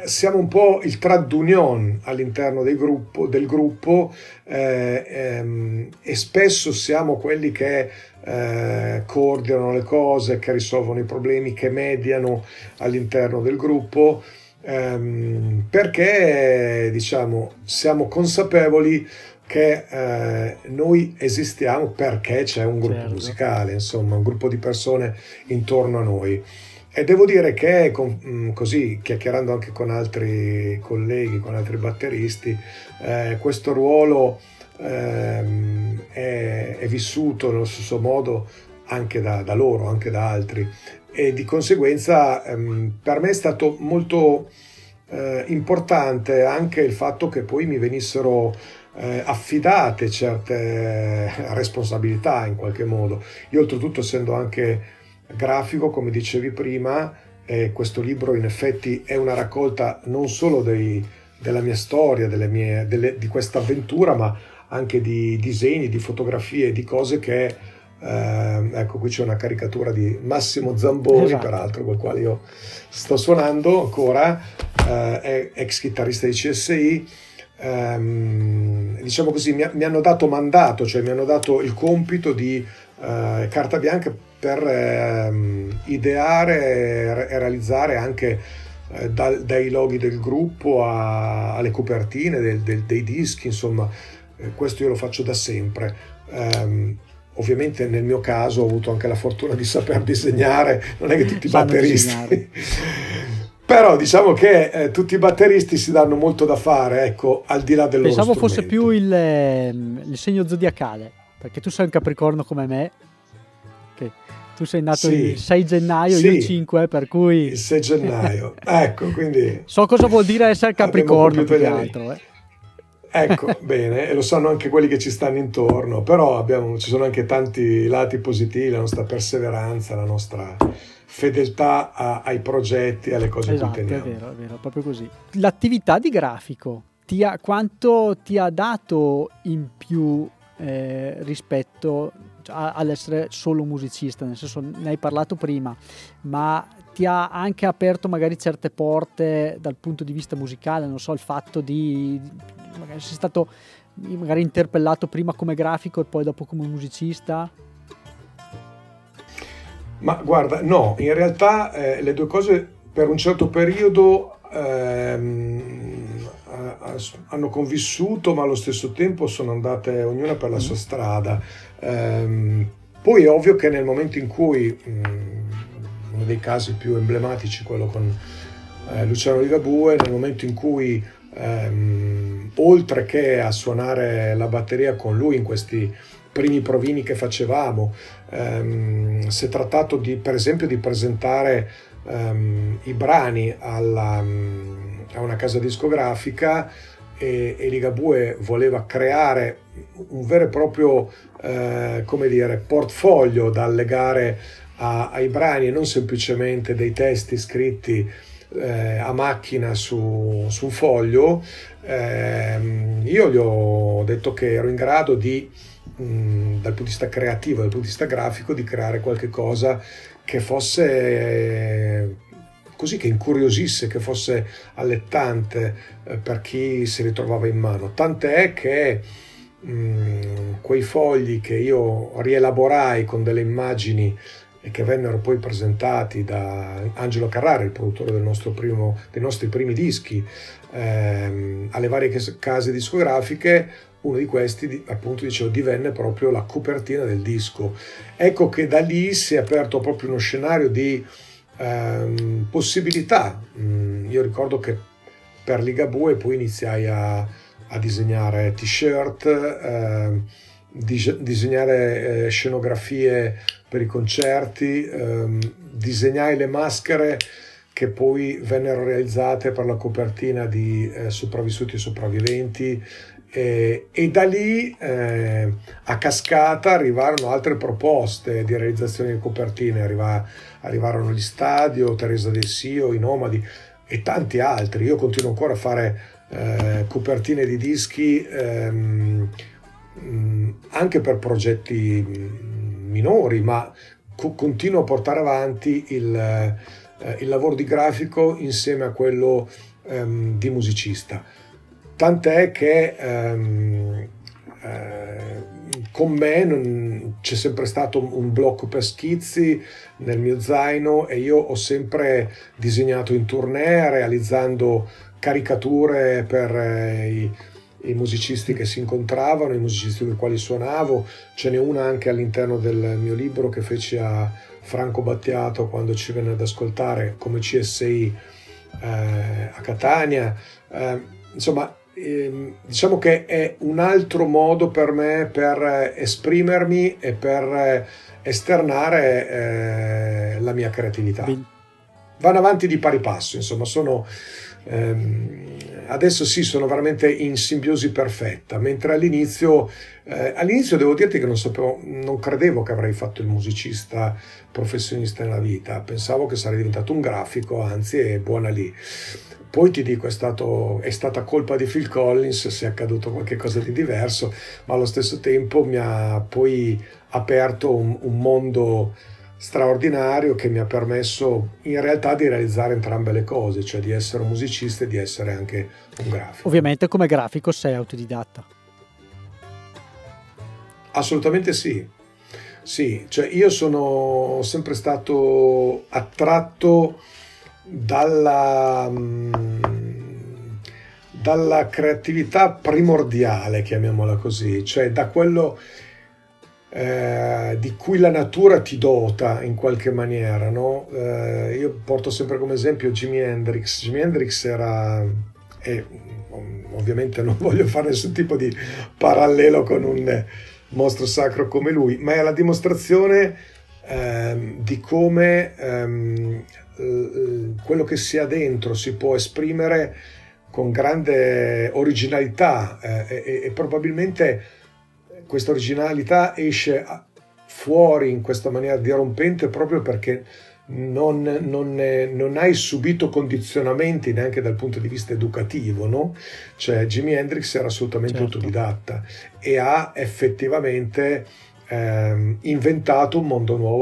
siamo un po' il trad union all'interno del gruppo, del gruppo eh, ehm, e spesso siamo quelli che eh, coordinano le cose, che risolvono i problemi, che mediano all'interno del gruppo ehm, perché diciamo siamo consapevoli che eh, noi esistiamo perché c'è un gruppo certo. musicale, insomma, un gruppo di persone intorno a noi. E devo dire che con, mm, così, chiacchierando anche con altri colleghi, con altri batteristi, eh, questo ruolo ehm, è, è, vissuto nello stesso modo anche da, da, loro, anche da altri. E di conseguenza ehm, per me è stato molto eh, importante anche il fatto che poi mi venissero eh, affidate certe responsabilità in qualche modo. Io oltretutto essendo anche grafico, come dicevi prima, e questo libro in effetti è una raccolta non solo dei, della mia storia, mie, delle, di questa avventura, ma anche di disegni, di fotografie, di cose che... Eh, ecco, qui c'è una caricatura di Massimo Zamboni, esatto. peraltro, con il quale io sto suonando ancora, eh, ex chitarrista di CSI. Ehm, diciamo così, mi, mi, hanno dato mandato, cioè mi hanno dato il compito di eh, carta bianca per ehm, ideare e realizzare anche eh, da, dai loghi del gruppo a, alle copertine del, del, dei dischi, insomma, eh, questo io lo faccio da sempre. Um, ovviamente nel mio caso ho avuto anche la fortuna di saper disegnare, non è che tutti i batteristi. Però diciamo che eh, tutti i batteristi si danno molto da fare, ecco, al di là del Pensavo fosse più il, ehm, il segno zodiacale, perché tu sei un capricorno come me, tu sei nato sì. il 6 gennaio, sì. io il 5, per cui... Il 6 gennaio, ecco, quindi... So cosa vuol dire essere Capricorno più che altro, eh. Ecco, bene, e lo sanno anche quelli che ci stanno intorno, però abbiamo, ci sono anche tanti lati positivi, la nostra perseveranza, la nostra fedeltà a, ai progetti, alle cose esatto, che teniamo. è vero, è vero, proprio così. L'attività di grafico, ti ha, quanto ti ha dato in più eh, rispetto all'essere solo musicista, nel senso ne hai parlato prima, ma ti ha anche aperto magari certe porte dal punto di vista musicale, non so, il fatto di, magari sei stato magari interpellato prima come grafico e poi dopo come musicista? Ma guarda, no, in realtà eh, le due cose per un certo periodo ehm, hanno convissuto, ma allo stesso tempo sono andate ognuna per la sua mm. strada. Ehm, poi è ovvio che nel momento in cui, mh, mm, uno dei casi più emblematici, quello con eh, Luciano Ligabue, nel momento in cui, ehm, oltre che a suonare la batteria con lui in questi primi provini che facevamo, ehm, si è trattato di, per esempio di presentare ehm, i brani alla, a una casa discografica e, e Ligabue voleva creare un vero e proprio eh, come dire, portfolio da allegare a, ai brani e non semplicemente dei testi scritti eh, a macchina su, su un foglio, eh, io gli ho detto che ero in grado di, mh, dal punto di vista creativo, dal punto di vista grafico, di creare qualche cosa che fosse così che incuriosisse, che fosse allettante eh, per chi si ritrovava in mano. Tant'è che mh, mm, quei fogli che io rielaborai con delle immagini e che vennero poi presentati da Angelo Carrara, il produttore del primo, dei nostri primi dischi, ehm, alle varie case discografiche, uno di questi, appunto, dicevo, divenne proprio la copertina del disco. Ecco che da lì si è aperto proprio uno scenario di ehm, possibilità. Mm, io ricordo che per Ligabue poi iniziai a, a disegnare t-shirt, eh, dis- disegnare eh, scenografie per i concerti, ehm, disegnai le maschere che poi vennero realizzate per la copertina di eh, Sopravvissuti e Sopravviventi e, e da lì eh, a cascata arrivarono altre proposte di realizzazione di copertine, Arriva, arrivarono gli Stadio, Teresa del Sio, i Nomadi e tanti altri. Io continuo ancora a fare eh, copertine di dischi ehm, anche per progetti minori, ma co- continuo a portare avanti il, eh, il lavoro di grafico insieme a quello ehm, di musicista. Tant'è che ehm, eh, con me non, c'è sempre stato un blocco per schizzi nel mio zaino e io ho sempre disegnato in tournée realizzando caricature per eh, i, i, musicisti che si incontravano, i musicisti con i quali suonavo. Ce n'è una anche all'interno del mio libro che feci a Franco Battiato quando ci venne ad ascoltare come CSI eh, a Catania. Eh, insomma, ehm, diciamo che è un altro modo per me per esprimermi e per eh, esternare eh, la mia creatività. Vanno avanti di pari passo, insomma, sono ehm, adesso sì, sono veramente in simbiosi perfetta, mentre all'inizio, eh, all'inizio devo dirti che non sapevo, non credevo che avrei fatto il musicista professionista nella vita, pensavo che sarei diventato un grafico, anzi è buona lì. Poi ti dico, è, stato, è stata colpa di Phil Collins se è accaduto qualcosa di diverso, ma allo stesso tempo mi ha poi aperto un, un mondo straordinario che mi ha permesso in realtà di realizzare entrambe le cose, cioè di essere un musicista e di essere anche un grafico. Ovviamente come grafico sei autodidatta. Assolutamente sì. Sì, cioè io sono sempre stato attratto dalla, mm, dalla creatività primordiale, chiamiamola così, cioè da quello eh, di cui la natura ti dota in qualche maniera. No? Eh, io porto sempre come esempio Jimi Hendrix. Jimi Hendrix era, e ovviamente non voglio fare nessun tipo di parallelo con un mostro sacro come lui, ma è la dimostrazione eh, di come ehm, quello che si ha dentro si può esprimere con grande originalità eh, e, e, probabilmente questa originalità esce fuori in questa maniera dirompente proprio perché non, non, non, hai subito condizionamenti neanche dal punto di vista educativo, no? Cioè Jimi Hendrix era assolutamente certo. autodidatta e ha effettivamente ehm, inventato un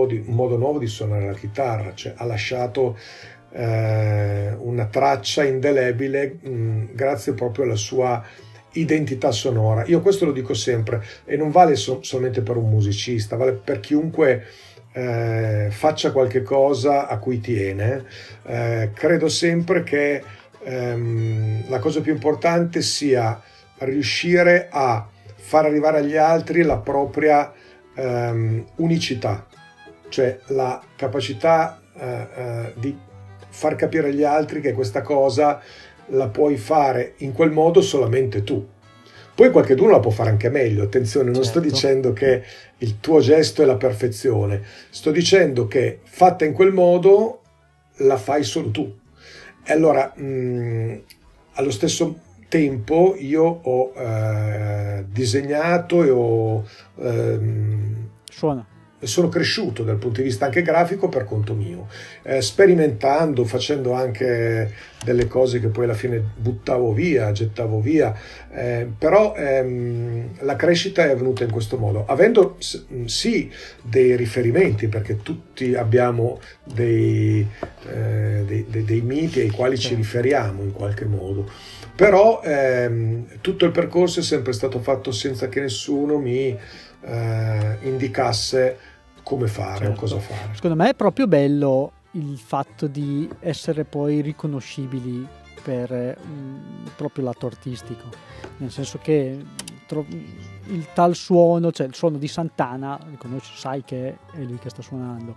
di, un modo nuovo di suonare la chitarra, cioè ha lasciato eh, una traccia indelebile mh, grazie proprio alla sua identità sonora. Io questo lo dico sempre e non vale so- solamente per un musicista, vale per chiunque eh, faccia qualche cosa a cui tiene. Eh, credo sempre che ehm, la cosa più importante sia riuscire a far arrivare agli altri la propria ehm, unicità, cioè la capacità eh, eh, di far capire agli altri che questa cosa la puoi fare in quel modo solamente tu. Poi qualcuno la può fare anche meglio, attenzione, non certo. sto dicendo che il tuo gesto è la perfezione, sto dicendo che fatta in quel modo la fai solo tu. E allora, mh, mm, allo stesso tempo io ho eh, disegnato e ho... Ehm, Suona sono cresciuto dal punto di vista anche grafico per conto mio, eh, sperimentando, facendo anche delle cose che poi alla fine buttavo via, gettavo via, eh, però ehm, la crescita è avvenuta in questo modo, avendo sì dei riferimenti, perché tutti abbiamo dei, eh, dei, dei, dei miti ai quali ci riferiamo in qualche modo, però ehm, tutto il percorso è sempre stato fatto senza che nessuno mi eh, indicasse come fare certo. o cosa fare. Secondo me è proprio bello il fatto di essere poi riconoscibili per um, proprio lato artistico, nel senso che tro- il tal suono, cioè il suono di Santana, riconosci, sai che è lui che sta suonando.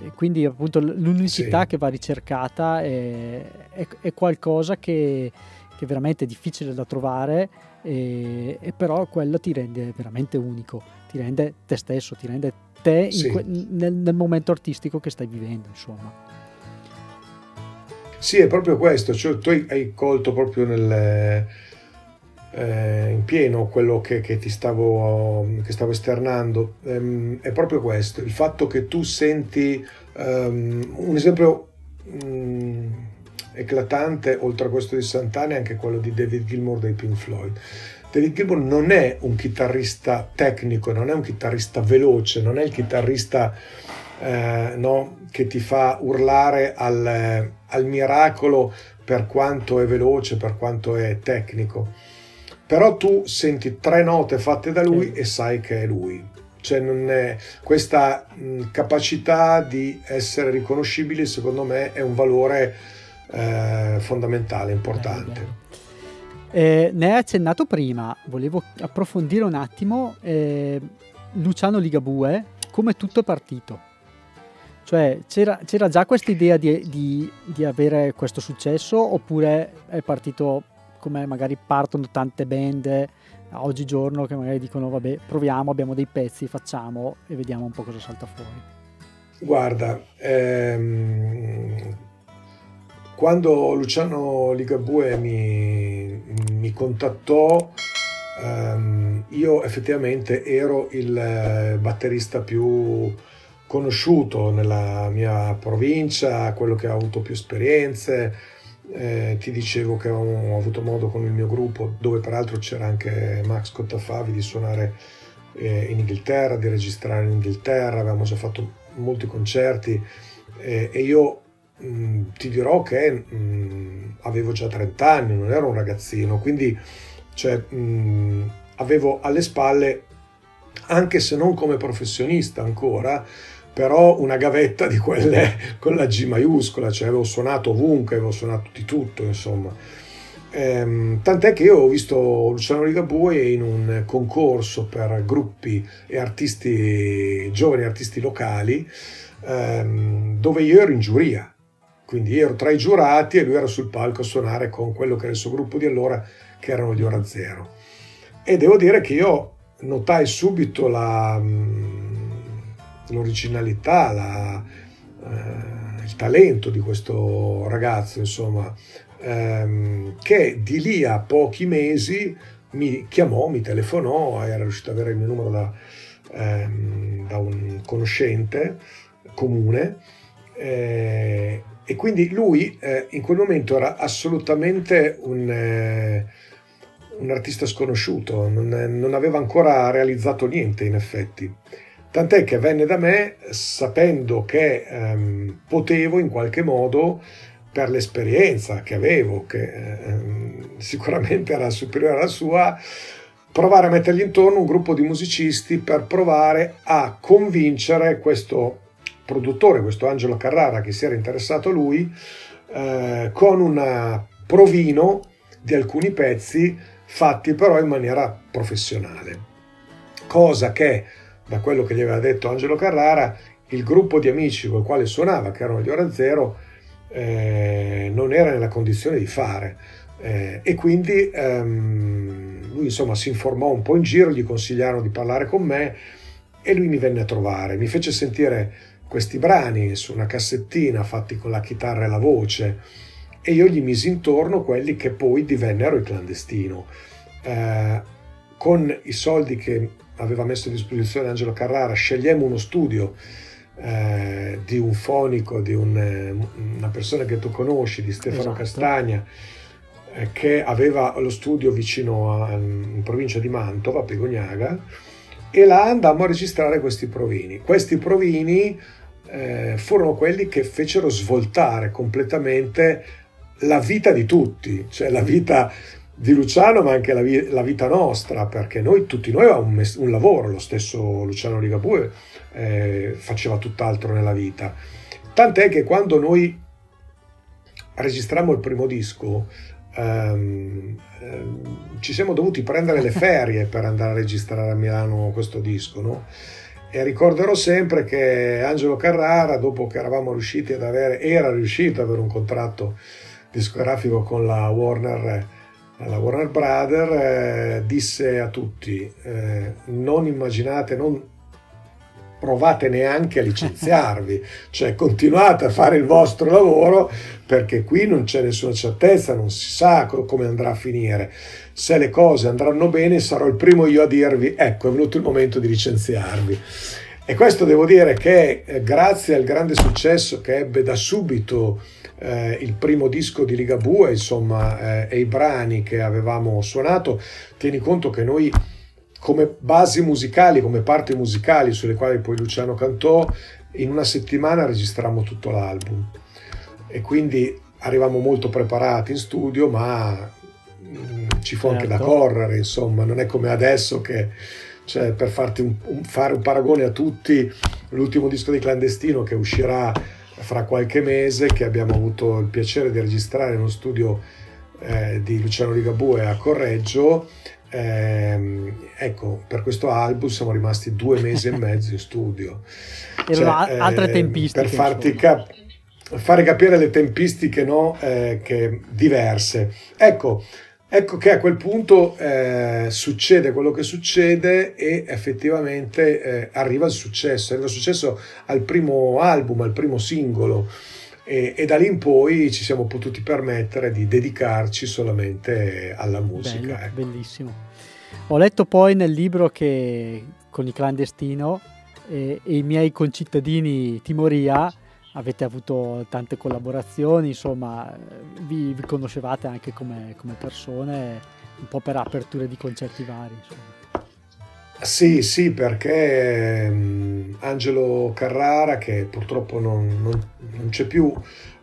E quindi appunto l'unicità sì. che va ricercata è, è, è qualcosa che, che, è veramente difficile da trovare e, e però quello ti rende veramente unico, ti rende te stesso, ti rende te sì. que- nel, nel, momento artistico che stai vivendo, insomma. Sì, è proprio questo, cioè, tu hai colto proprio nel, eh, in pieno quello che, che ti stavo, che stavo esternando, ehm, è proprio questo, il fatto che tu senti um, un esempio um, eclatante, oltre a questo di Santana, è anche quello di David Gilmour dei Pink Floyd David Gilmour non è un chitarrista tecnico, non è un chitarrista veloce, non è il chitarrista eh, no? che ti fa urlare al, al miracolo per quanto è veloce, per quanto è tecnico. Però tu senti tre note fatte da lui e sai che è lui. Cioè non è, questa mh, capacità di essere riconoscibili secondo me è un valore eh, fondamentale, importante. Eh, ne hai accennato prima, volevo approfondire un attimo eh, Luciano Ligabue, come tutto è partito. Cioè, c'era, c'era già questa idea di, di, di, avere questo successo oppure è partito come magari partono tante band oggigiorno che magari dicono vabbè proviamo, abbiamo dei pezzi, facciamo e vediamo un po' cosa salta fuori? Guarda, ehm, quando Luciano Ligabue mi, mi contattò ehm, io effettivamente ero il batterista più conosciuto nella mia provincia, quello che ha avuto più esperienze. Eh, ti dicevo che ho, ho, avuto modo con il mio gruppo, dove peraltro c'era anche Max Cottafavi, di suonare eh, in Inghilterra, di registrare in Inghilterra, avevamo già fatto molti concerti eh, e io mh, mm, ti dirò che mh, mm, avevo già 30 anni, non ero un ragazzino, quindi cioè, mh, mm, avevo alle spalle, anche se non come professionista ancora, però una gavetta di quelle con la G maiuscola, cioè avevo suonato ovunque, avevo suonato di tutto, insomma. Ehm, tant'è che io ho visto Luciano Ligabue in un concorso per gruppi e artisti, giovani artisti locali, ehm, dove io ero in giuria. Quindi ero tra i giurati e lui era sul palco a suonare con quello che era il suo gruppo di allora, che erano gli Ora Zero. E devo dire che io notai subito la l'originalità, la, eh, il talento di questo ragazzo, insomma, ehm, che di lì a pochi mesi mi chiamò, mi telefonò, era riuscito ad avere il mio numero da, ehm, da un conoscente comune. Eh, e quindi lui eh, in quel momento era assolutamente un, eh, un artista sconosciuto, non, non, aveva ancora realizzato niente in effetti. Tant'è che venne da me sapendo che ehm, potevo in qualche modo, per l'esperienza che avevo, che ehm, sicuramente era superiore alla sua, provare a mettergli intorno un gruppo di musicisti per provare a convincere questo produttore, questo Angelo Carrara, che si era interessato a lui, eh, con un provino di alcuni pezzi fatti però in maniera professionale. Cosa che da quello che gli aveva detto Angelo Carrara, il gruppo di amici con il quale suonava, che erano gli Ora Zero, eh, non era nella condizione di fare. Eh, e quindi ehm, lui insomma si informò un po' in giro, gli consigliarono di parlare con me e lui mi venne a trovare, mi fece sentire questi brani su una cassettina fatti con la chitarra e la voce e io gli misi intorno quelli che poi divennero il clandestino. Eh, con i soldi che aveva messo a disposizione Angelo Carrara, scegliamo uno studio eh, di un fonico, di un, eh, una persona che tu conosci, di Stefano esatto. Castagna, eh, che aveva lo studio vicino a, in provincia di Mantova, a Pegognaga, e là andammo a registrare questi provini. Questi provini eh, furono quelli che fecero svoltare completamente la vita di tutti, cioè la vita di Luciano, ma anche la, vi- la, vita nostra, perché noi, tutti noi avevamo un, mes- un lavoro, lo stesso Luciano Ligabue eh, faceva tutt'altro nella vita. Tant'è che quando noi registrammo il primo disco, ehm, ehm, ci siamo dovuti prendere le ferie per andare a registrare a Milano questo disco, no? E ricorderò sempre che Angelo Carrara, dopo che eravamo riusciti ad avere, era riuscito ad avere un contratto discografico con la Warner la Warner Brother eh, disse a tutti eh, non immaginate, non provate neanche a licenziarvi, cioè continuate a fare il vostro lavoro perché qui non c'è nessuna certezza, non si sa come andrà a finire. Se le cose andranno bene sarò il primo io a dirvi ecco è venuto il momento di licenziarvi. E questo devo dire che eh, grazie al grande successo che ebbe da subito eh, il primo disco di Ligabue, insomma, eh, e i brani che avevamo suonato, tieni conto che noi come basi musicali, come parti musicali sulle quali poi Luciano cantò, in una settimana registrammo tutto l'album e quindi arrivavamo molto preparati in studio, ma ci fu anche da certo. correre, insomma, non è come adesso che cioè, per un, un, fare un paragone a tutti, l'ultimo disco di Clandestino che uscirà fra qualche mese, che abbiamo avuto il piacere di registrare in uno studio eh, di Luciano Ligabue a Correggio, eh, ecco, per questo album siamo rimasti due mesi e mezzo in studio. Erano cioè, altre eh, tempistiche. Per farti capire fare capire le tempistiche no, eh, che, diverse. Ecco, ecco che a quel punto eh, succede quello che succede e effettivamente eh, arriva il successo, arriva il successo al primo album, al primo singolo. E, e, da lì in poi ci siamo potuti permettere di dedicarci solamente alla musica. Bello, ecco. Bellissimo. Ho letto poi nel libro che con il clandestino e, e i miei concittadini Timoria avete avuto tante collaborazioni, insomma, vi, vi conoscevate anche come, come, persone, un po' per aperture di concerti vari. Insomma. Sì, sì, perché um, Angelo Carrara, che purtroppo non, non, non c'è più,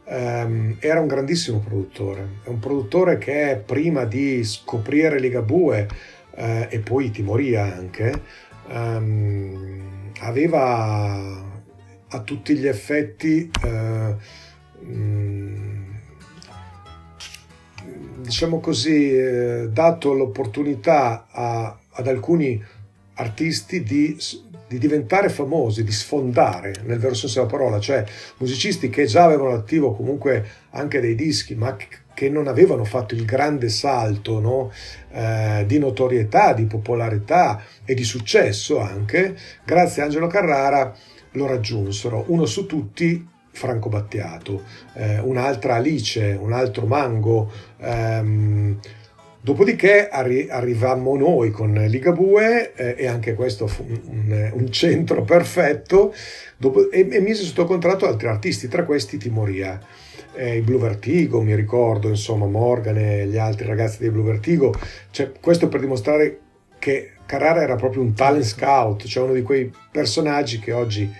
um, era un grandissimo produttore. È un produttore che prima di scoprire Ligabue uh, e poi Timoria anche, um, aveva a tutti gli effetti eh, mm, diciamo così eh, dato l'opportunità a, ad alcuni artisti di, di, diventare famosi, di sfondare nel vero senso della parola, cioè musicisti che già avevano attivo comunque anche dei dischi, ma che non avevano fatto il grande salto no? eh, di notorietà, di popolarità e di successo anche, grazie a Angelo Carrara lo raggiunsero. Uno su tutti Franco Battiato, eh, un'altra Alice, un altro Mango. Ehm, dopodiché arri- arrivammo noi con Ligabue eh, e anche questo fu un, un centro perfetto dopo, e, e, mise sotto contratto altri artisti, tra questi Timoria. Eh, i Blue Vertigo, mi ricordo, insomma, Morgan e gli altri ragazzi dei Blue Vertigo. Cioè, questo per dimostrare che Carrara era proprio un talent scout, cioè uno di quei personaggi che oggi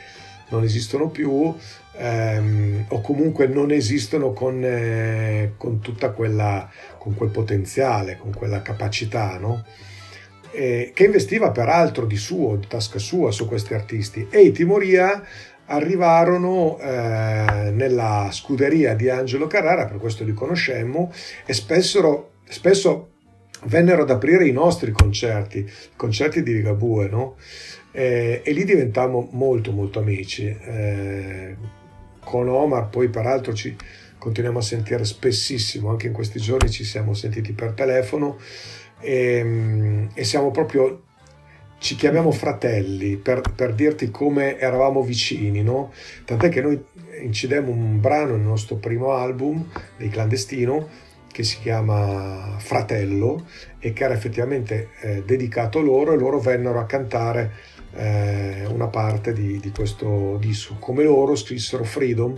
non esistono più ehm, o comunque non esistono con, eh, con tutta quella, con quel potenziale, con quella capacità, no? E, che investiva peraltro di suo, di tasca sua su questi artisti e i Timoria arrivarono eh, nella scuderia di Angelo Carrara, per questo li conoscemmo, e spesso, spesso vennero ad aprire i nostri concerti, i concerti di Ligabue, no? Eh, e lì diventammo molto molto amici. Eh, con Omar poi peraltro ci continuiamo a sentire spessissimo, anche in questi giorni ci siamo sentiti per telefono e, e siamo proprio ci chiamiamo fratelli per, per, dirti come eravamo vicini, no? Tant'è che noi incidemmo un brano nel nostro primo album dei Clandestino che si chiama Fratello e che era effettivamente eh, dedicato loro e loro vennero a cantare eh, una parte di, di, questo disco. Come loro scrissero Freedom,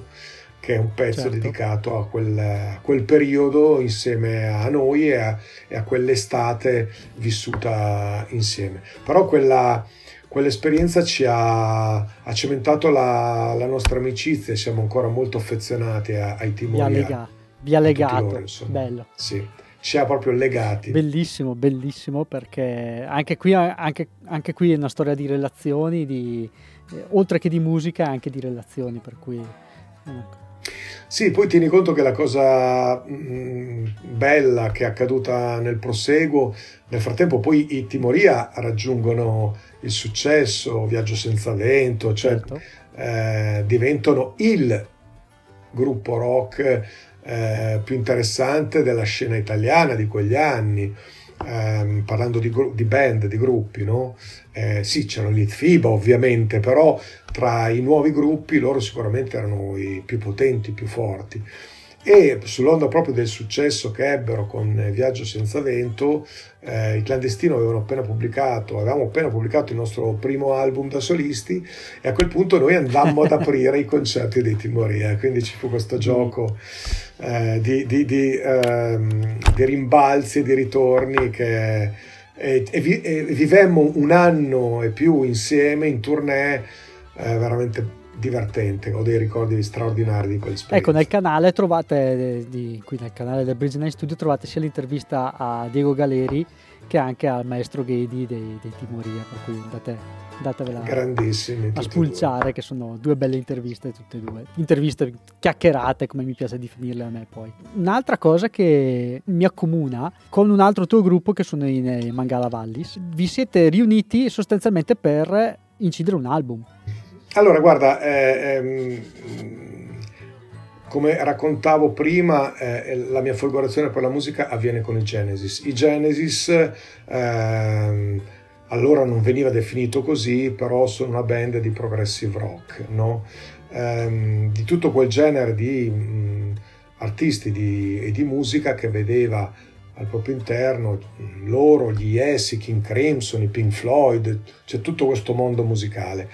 che è un pezzo certo. dedicato a quel, a quel, periodo insieme a noi e a, e a, quell'estate vissuta insieme. Però quella, quell'esperienza ci ha, ha cementato la, la, nostra amicizia e siamo ancora molto affezionati ai timori vi ha legato. Bello. Sì, ci ha proprio legati. Bellissimo, bellissimo perché anche qui, anche, anche qui è una storia di relazioni, di, eh, oltre che di musica, anche di relazioni, per cui... Ecco. Sì, poi tieni conto che la cosa mh, mm, bella che è accaduta nel proseguo, nel frattempo poi i Timoria raggiungono il successo, Viaggio senza vento, cioè certo. eh, diventano il gruppo rock eh, più interessante della scena italiana di quegli anni, ehm, parlando di, di, band, di gruppi, no? Eh, sì, c'erano gli FIBA ovviamente, però tra i nuovi gruppi loro sicuramente erano i più potenti, i più forti e sull'onda proprio del successo che ebbero con Viaggio senza vento, eh, i clandestini avevano appena pubblicato, avevamo appena pubblicato il nostro primo album da solisti e a quel punto noi andammo ad aprire i concerti dei Timoria, quindi ci fu questo gioco eh, di, di, di, ehm, di, rimbalzi e di ritorni che, e, e, e, vivemmo un anno e più insieme in tournée eh, veramente divertente, ho dei ricordi straordinari di quell'esperienza. Ecco, nel canale trovate, di, qui nel canale del Bridge Night Studio trovate sia l'intervista a Diego Galeri che anche al maestro Ghedi dei, dei Timoria, per cui andate, andatevela a spulciare, che sono due belle interviste tutte e due. Interviste chiacchierate, come mi piace definirle a me poi. Un'altra cosa che mi accomuna con un altro tuo gruppo che sono in Mangala Vallis, vi siete riuniti sostanzialmente per incidere un album. Allora, guarda, eh, ehm, come raccontavo prima, eh, la mia folgorazione per la musica avviene con i Genesis. I Genesis eh, allora non veniva definito così, però sono una band di progressive rock, no? eh, di tutto quel genere di mh, artisti di, e di musica che vedeva al proprio interno loro, gli Yes, i King Crimson, i Pink Floyd, c'è tutto questo mondo musicale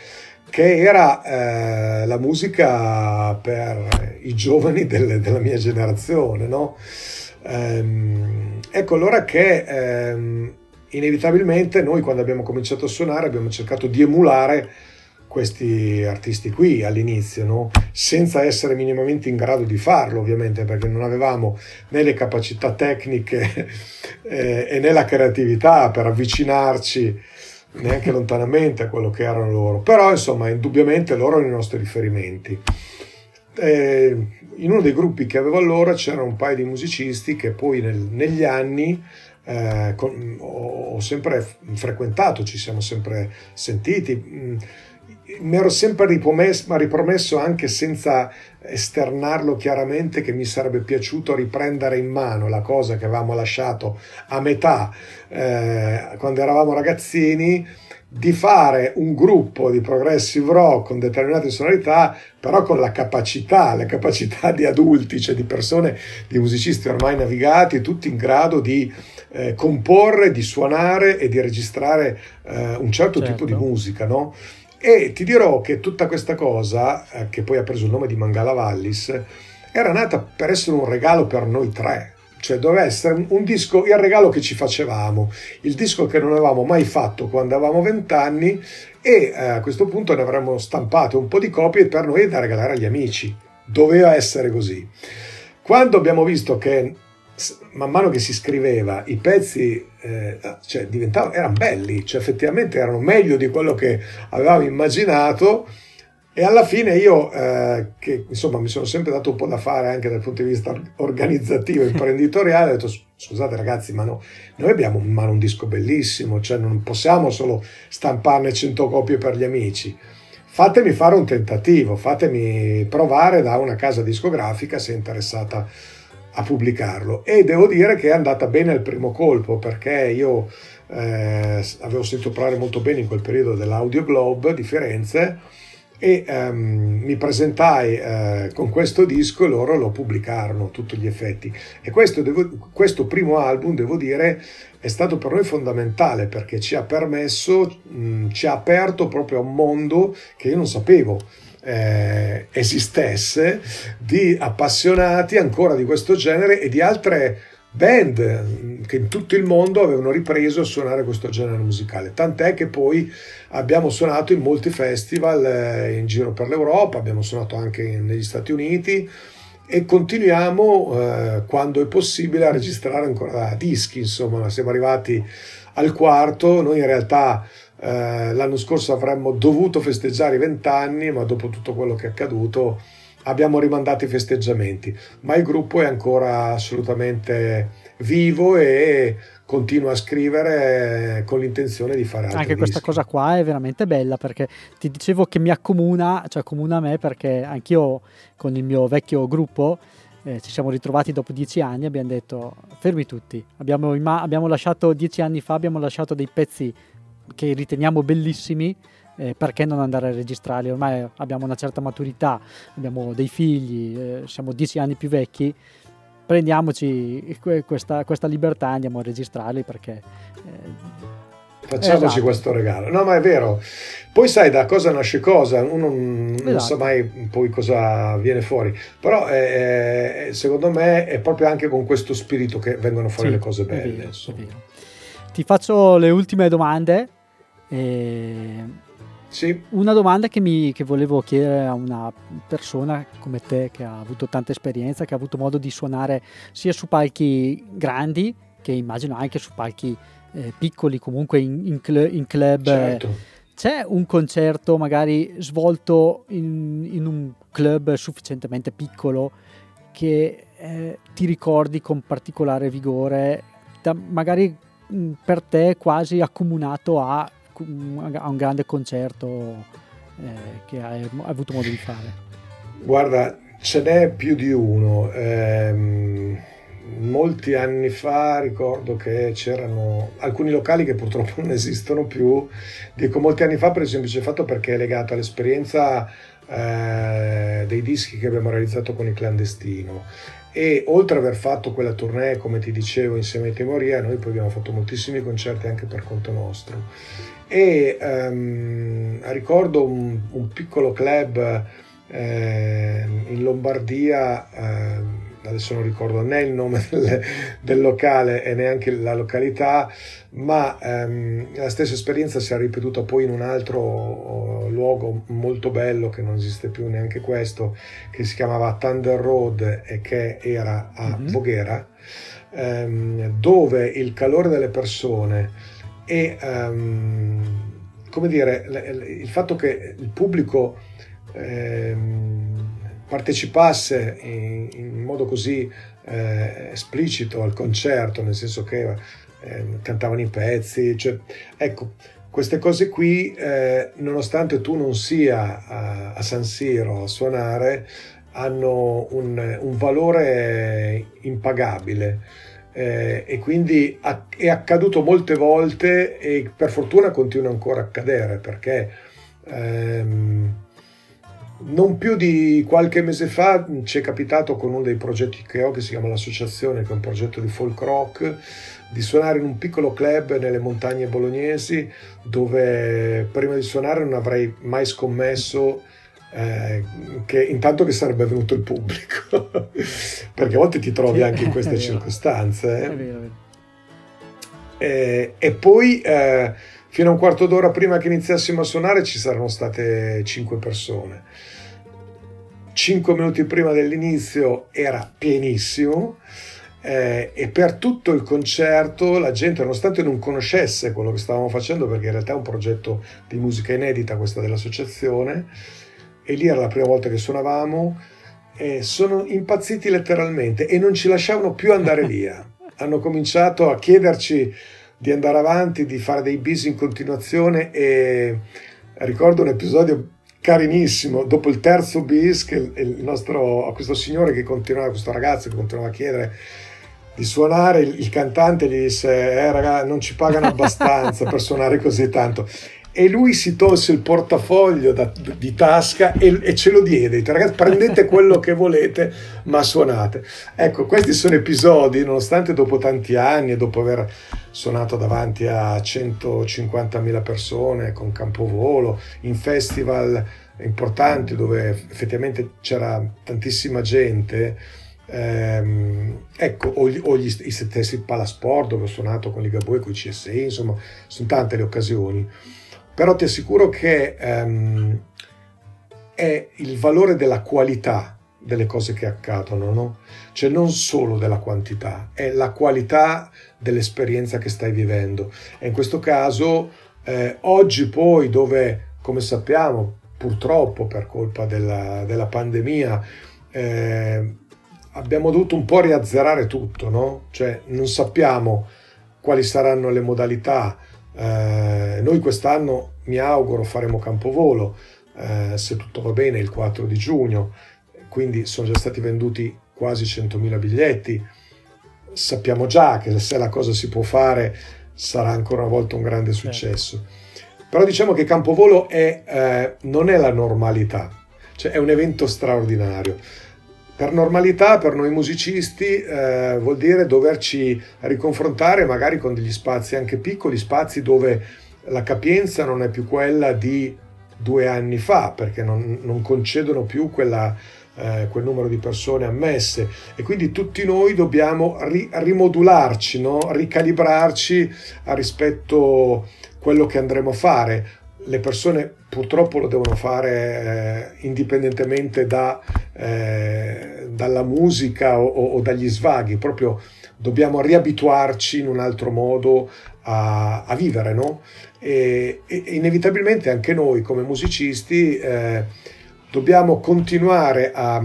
che era eh, la musica per i giovani delle, della mia generazione, no? Ehm, ecco allora che ehm, inevitabilmente noi quando abbiamo cominciato a suonare abbiamo cercato di emulare questi artisti qui all'inizio, no? senza essere minimamente in grado di farlo ovviamente perché non avevamo né le capacità tecniche eh, e né la creatività per avvicinarci neanche lontanamente a quello che erano loro, però insomma indubbiamente loro erano i nostri riferimenti. Eh, in uno dei gruppi che avevo allora c'erano un paio di musicisti che poi nel, negli anni eh, con, ho sempre frequentato, ci siamo sempre sentiti. Mm, mi ero sempre ripromesso, ripromesso anche senza esternarlo chiaramente che mi sarebbe piaciuto riprendere in mano la cosa che avevamo lasciato a metà eh, quando eravamo ragazzini di fare un gruppo di progressive rock con determinate sonorità, però con la capacità, la capacità di adulti, cioè di persone, di musicisti ormai navigati, tutti in grado di eh, comporre, di suonare e di registrare eh, un certo, certo, tipo di musica, no? E ti dirò che tutta questa cosa, eh, che poi ha preso il nome di Mangala Vallis, era nata per essere un regalo per noi tre. Cioè doveva essere un disco, il regalo che ci facevamo, il disco che non avevamo mai fatto quando avevamo vent'anni e eh, a questo punto ne avremmo stampato un po' di copie per noi da regalare agli amici. Doveva essere così. Quando abbiamo visto che man mano che si scriveva i pezzi eh, cioè, diventavano, erano belli, cioè effettivamente erano meglio di quello che avevamo immaginato e alla fine io, eh, che insomma mi sono sempre dato un po' da fare anche dal punto di vista organizzativo e imprenditoriale, ho detto scusate ragazzi, ma no, noi abbiamo in mano un disco bellissimo, cioè non possiamo solo stamparne 100 copie per gli amici. Fatemi fare un tentativo, fatemi provare da una casa discografica se è interessata a pubblicarlo. E devo dire che è andata bene al primo colpo perché io eh, avevo sentito parlare molto bene in quel periodo dell'Audio Globe di Firenze e ehm, mi presentai eh, con questo disco e loro lo pubblicarono a tutti gli effetti. E questo, devo, questo, primo album devo dire è stato per noi fondamentale perché ci ha permesso mh, ci ha aperto proprio a un mondo che io non sapevo eh, esistesse di appassionati ancora di questo genere e di altre band che in tutto il mondo avevano ripreso a suonare questo genere musicale. Tant'è che poi abbiamo suonato in molti festival eh, in giro per l'Europa, abbiamo suonato anche negli Stati Uniti e continuiamo eh, quando è possibile a registrare ancora dischi, insomma, siamo arrivati al quarto, noi in realtà eh, l'anno scorso avremmo dovuto festeggiare i vent'anni, ma dopo tutto quello che è accaduto abbiamo rimandato i festeggiamenti. Ma il gruppo è ancora assolutamente vivo e continua a scrivere con l'intenzione di fare altri Anche questa dischi. cosa qua è veramente bella perché ti dicevo che mi accomuna, cioè accomuna a me perché anch'io con il mio vecchio gruppo eh, ci siamo ritrovati dopo dieci anni e abbiamo detto fermi tutti, abbiamo, abbiamo lasciato dieci anni fa, abbiamo lasciato dei pezzi che riteniamo bellissimi, eh, perché non andare a registrarli? Ormai abbiamo una certa maturità, abbiamo dei figli, eh, siamo dieci anni più vecchi, prendiamoci questa, questa libertà e andiamo a registrarli perché... Eh, Facciamoci esatto. questo regalo. No, ma è vero. Poi sai da cosa nasce cosa, uno non, esatto. non sa mai poi cosa viene fuori. Però eh, secondo me è proprio anche con questo spirito che vengono fuori sì, le cose belle. È vero, è vero. Ti faccio le ultime domande e Sì. Una domanda che, mi, che volevo chiedere a una persona come te che ha avuto tanta esperienza, che ha avuto modo di suonare sia su palchi grandi che immagino anche su palchi eh, piccoli, comunque in, in, cl- in club. Certo. C'è un concerto magari svolto in, in un club sufficientemente piccolo che eh, ti ricordi con particolare vigore, da, magari mh, per te quasi accomunato a, a un grande concerto eh, che hai, avuto modo di fare? Guarda, ce n'è più di uno. Ehm, molti anni fa ricordo che c'erano alcuni locali che purtroppo non esistono più. Dico molti anni fa per il semplice fatto perché è legato all'esperienza eh, dei dischi che abbiamo realizzato con il clandestino e oltre ad aver fatto quella tournée come ti dicevo insieme ai Temoria noi poi abbiamo fatto moltissimi concerti anche per conto nostro e um, ricordo un, un, piccolo club eh, in Lombardia eh, adesso non ricordo né il nome del, del locale e neanche la località, ma ehm, la stessa esperienza si è ripetuta poi in un altro oh, luogo molto bello che non esiste più neanche questo, che si chiamava Thunder Road e che era a mm-hmm. Voghera, ehm, dove il calore delle persone e ehm, come dire, il fatto che il pubblico ehm, partecipasse in, in modo così eh, esplicito al concerto, nel senso che eh, cantavano i pezzi, cioè, ecco, queste cose qui, eh, nonostante tu non sia a, a, San Siro a suonare, hanno un, un valore impagabile. Eh, e quindi è accaduto molte volte e per fortuna continua ancora a accadere perché ehm, non più di qualche mese fa ci è capitato con uno dei progetti che ho, che si chiama l'Associazione, che è un progetto di folk rock, di suonare in un piccolo club nelle montagne bolognesi, dove prima di suonare non avrei mai scommesso eh, che intanto che sarebbe venuto il pubblico, perché a volte ti trovi anche in queste circostanze. Eh. E, e, poi eh, fino a un quarto d'ora prima che iniziassimo a suonare ci saranno state cinque persone. Cinque minuti prima dell'inizio era pienissimo eh, e per tutto il concerto la gente, nonostante non conoscesse quello che stavamo facendo, perché in realtà è un progetto di musica inedita questa dell'associazione, e lì era la prima volta che suonavamo, eh, sono impazziti letteralmente e non ci lasciavano più andare via. Hanno cominciato a chiederci di andare avanti, di fare dei bis in continuazione e ricordo un episodio carinissimo dopo il terzo bis che il nostro, questo signore che continuava, questo ragazzo che continuava a chiedere di suonare, il, il cantante gli disse eh raga non ci pagano abbastanza per suonare così tanto e lui si tolse il portafoglio da, di tasca e, e, ce lo diede. Ragazzi, prendete quello che volete, ma suonate. Ecco, questi sono episodi, nonostante dopo tanti anni e dopo aver suonato davanti a 150.000 persone con Campovolo, in festival importanti dove effettivamente c'era tantissima gente. Ehm, ecco, o, gli, o gli, i stessi Palasport dove ho suonato con Ligabue, con i CSI, insomma, sono tante le occasioni però ti assicuro che um, è il valore della qualità delle cose che accadono, no? Cioè non solo della quantità, è la qualità dell'esperienza che stai vivendo. E in questo caso, eh, oggi poi dove, come sappiamo, purtroppo per colpa della, della pandemia, eh, abbiamo dovuto un po' riazzerare tutto, no? Cioè non sappiamo quali saranno le modalità, eh, noi quest'anno mi auguro faremo Campovolo, eh, se tutto va bene, il 4 di giugno, quindi sono già stati venduti quasi 100.000 biglietti. Sappiamo già che se la cosa si può fare sarà ancora una volta un grande certo. successo. Però diciamo che Campovolo è, eh, non è la normalità, cioè è un evento straordinario. Per normalità, per noi musicisti, eh, vuol dire doverci riconfrontare magari con degli spazi anche piccoli, spazi dove la capienza non è più quella di due anni fa, perché non, non concedono più quella, eh, quel numero di persone ammesse e quindi tutti noi dobbiamo ri- rimodularci, no? ricalibrarci rispetto a quello che andremo a fare le persone purtroppo lo devono fare eh, indipendentemente da, eh, dalla musica o, o, dagli svaghi, proprio dobbiamo riabituarci in un altro modo a, a vivere, no? E, e, inevitabilmente anche noi come musicisti eh, dobbiamo continuare a,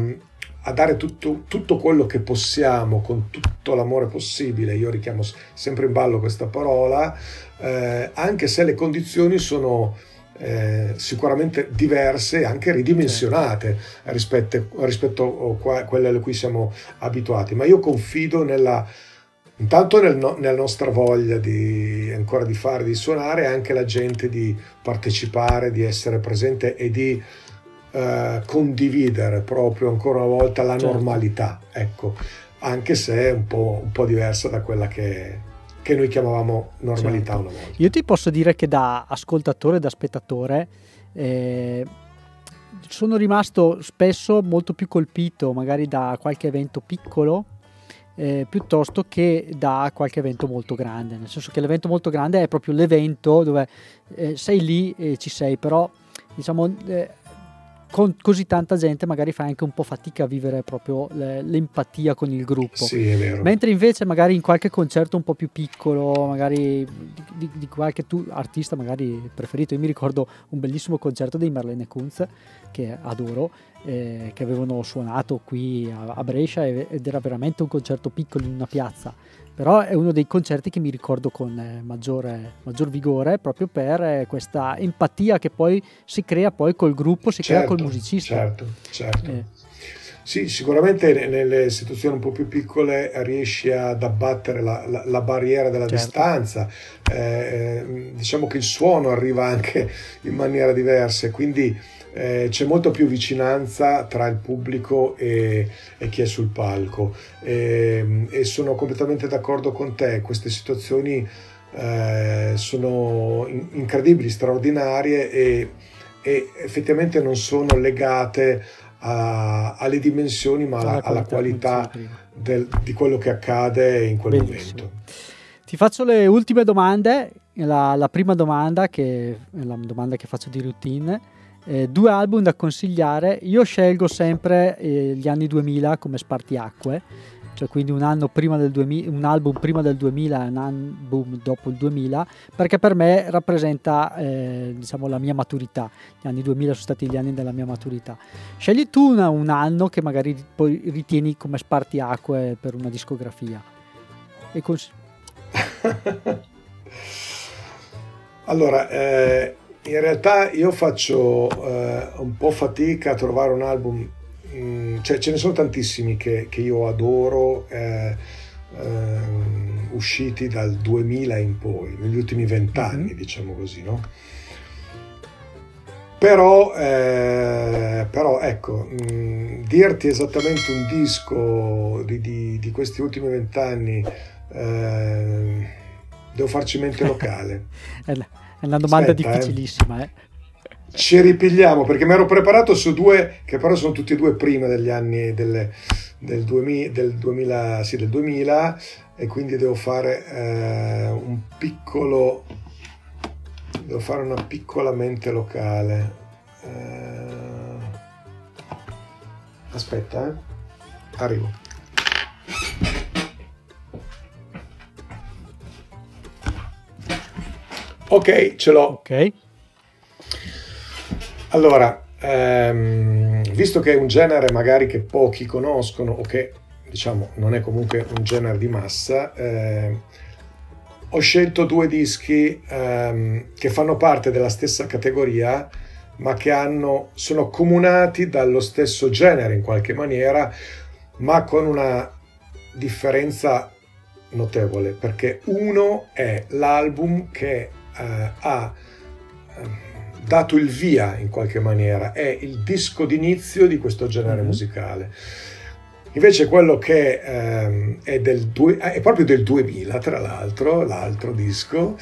a dare tutto, tutto, quello che possiamo con tutto l'amore possibile, io richiamo sempre in ballo questa parola, eh, anche se le condizioni sono eh, sicuramente diverse e anche ridimensionate rispetto, rispetto a quelle a cui siamo abituati, ma io confido nella, intanto nel no, nella nostra voglia di, ancora di fare, di suonare, e anche la gente di partecipare, di essere presente e di eh, condividere proprio ancora una volta la certo. normalità, ecco, anche se è un po', un po diversa da quella che che noi chiamavamo normalità certo. una volta. Io ti posso dire che da ascoltatore e da spettatore eh, sono rimasto spesso molto più colpito magari da qualche evento piccolo eh, piuttosto che da qualche evento molto grande, nel senso che l'evento molto grande è proprio l'evento dove eh, sei lì e ci sei, però diciamo eh, con così tanta gente magari fai anche un po' fatica a vivere proprio le, l'empatia con il gruppo. Sì, è vero. Mentre invece magari in qualche concerto un po' più piccolo, magari di, di, qualche tu, artista magari preferito, io mi ricordo un bellissimo concerto dei Marlene Kunz che adoro, eh, che avevano suonato qui a, a Brescia ed era veramente un concerto piccolo in una piazza però è uno dei concerti che mi ricordo con eh, maggiore, maggior vigore proprio per eh, questa empatia che poi si crea poi col gruppo, si certo, crea col certo, musicista. Certo, certo. Eh. Sì, sicuramente nelle situazioni un po' più piccole riesci ad abbattere la, la, la barriera della certo. distanza, eh, eh diciamo che il suono arriva anche in maniera diversa, quindi eh, c'è molto più vicinanza tra il pubblico e, e chi è sul palco e, ehm, e, sono completamente d'accordo con te, queste situazioni eh, sono in, incredibili, straordinarie e, e, effettivamente non sono legate a, alle dimensioni ma alla, alla qualità, del, di quello che accade in quel Bellissimo. momento. Ti faccio le ultime domande. La, la, prima domanda, che è la domanda che faccio di routine, eh, due album da consigliare, io scelgo sempre eh, gli anni 2000 come spartiacque, cioè quindi un, anno prima del 2000, un album prima del 2000 e un album dopo il 2000, perché per me rappresenta eh, diciamo, la mia maturità. Gli anni 2000 sono stati gli anni della mia maturità. Scegli tu una, un anno che magari poi ritieni come spartiacque per una discografia. E cons- allora, eh, in realtà io faccio eh, un po' fatica a trovare un album, mh, mm, cioè ce ne sono tantissimi che, che io adoro, eh, eh, usciti dal 2000 in poi, negli ultimi vent'anni, mm-hmm. diciamo così, no? Però, eh, però ecco, mh, mm, dirti esattamente un disco di, di, di questi ultimi vent'anni, eh, devo farci mente locale. È una domanda Aspetta, eh. difficilissima, eh. Ci ripigliamo perché mi ero preparato su due che però sono tutti e due prima degli anni delle, del, 2000, del, 2000, sì, del 2000 e quindi devo fare eh, un piccolo devo fare una piccola mente locale eh, aspetta eh. arrivo Ok, ce l'ho. Ok. Allora, ehm, visto che è un genere magari che pochi conoscono o che diciamo non è comunque un genere di massa, eh, ho scelto due dischi ehm, che fanno parte della stessa categoria ma che hanno, sono comunati dallo stesso genere in qualche maniera, ma con una differenza notevole, perché uno è l'album che eh, ha eh, dato il via in qualche maniera, è il disco d'inizio di questo genere mm-hmm. musicale. Invece quello che ehm, è, del due, è, proprio del 2000, tra l'altro, l'altro disco,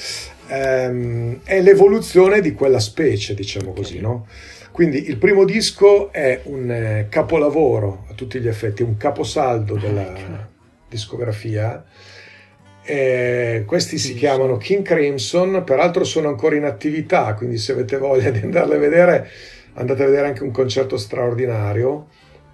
ehm, è l'evoluzione di quella specie, diciamo così, no? Quindi il primo disco è un eh, capolavoro a tutti gli effetti, un caposaldo della discografia Eh, questi si chiamano King Crimson, peraltro sono ancora in attività, quindi se avete voglia di andarle a vedere, andate a vedere anche un concerto straordinario.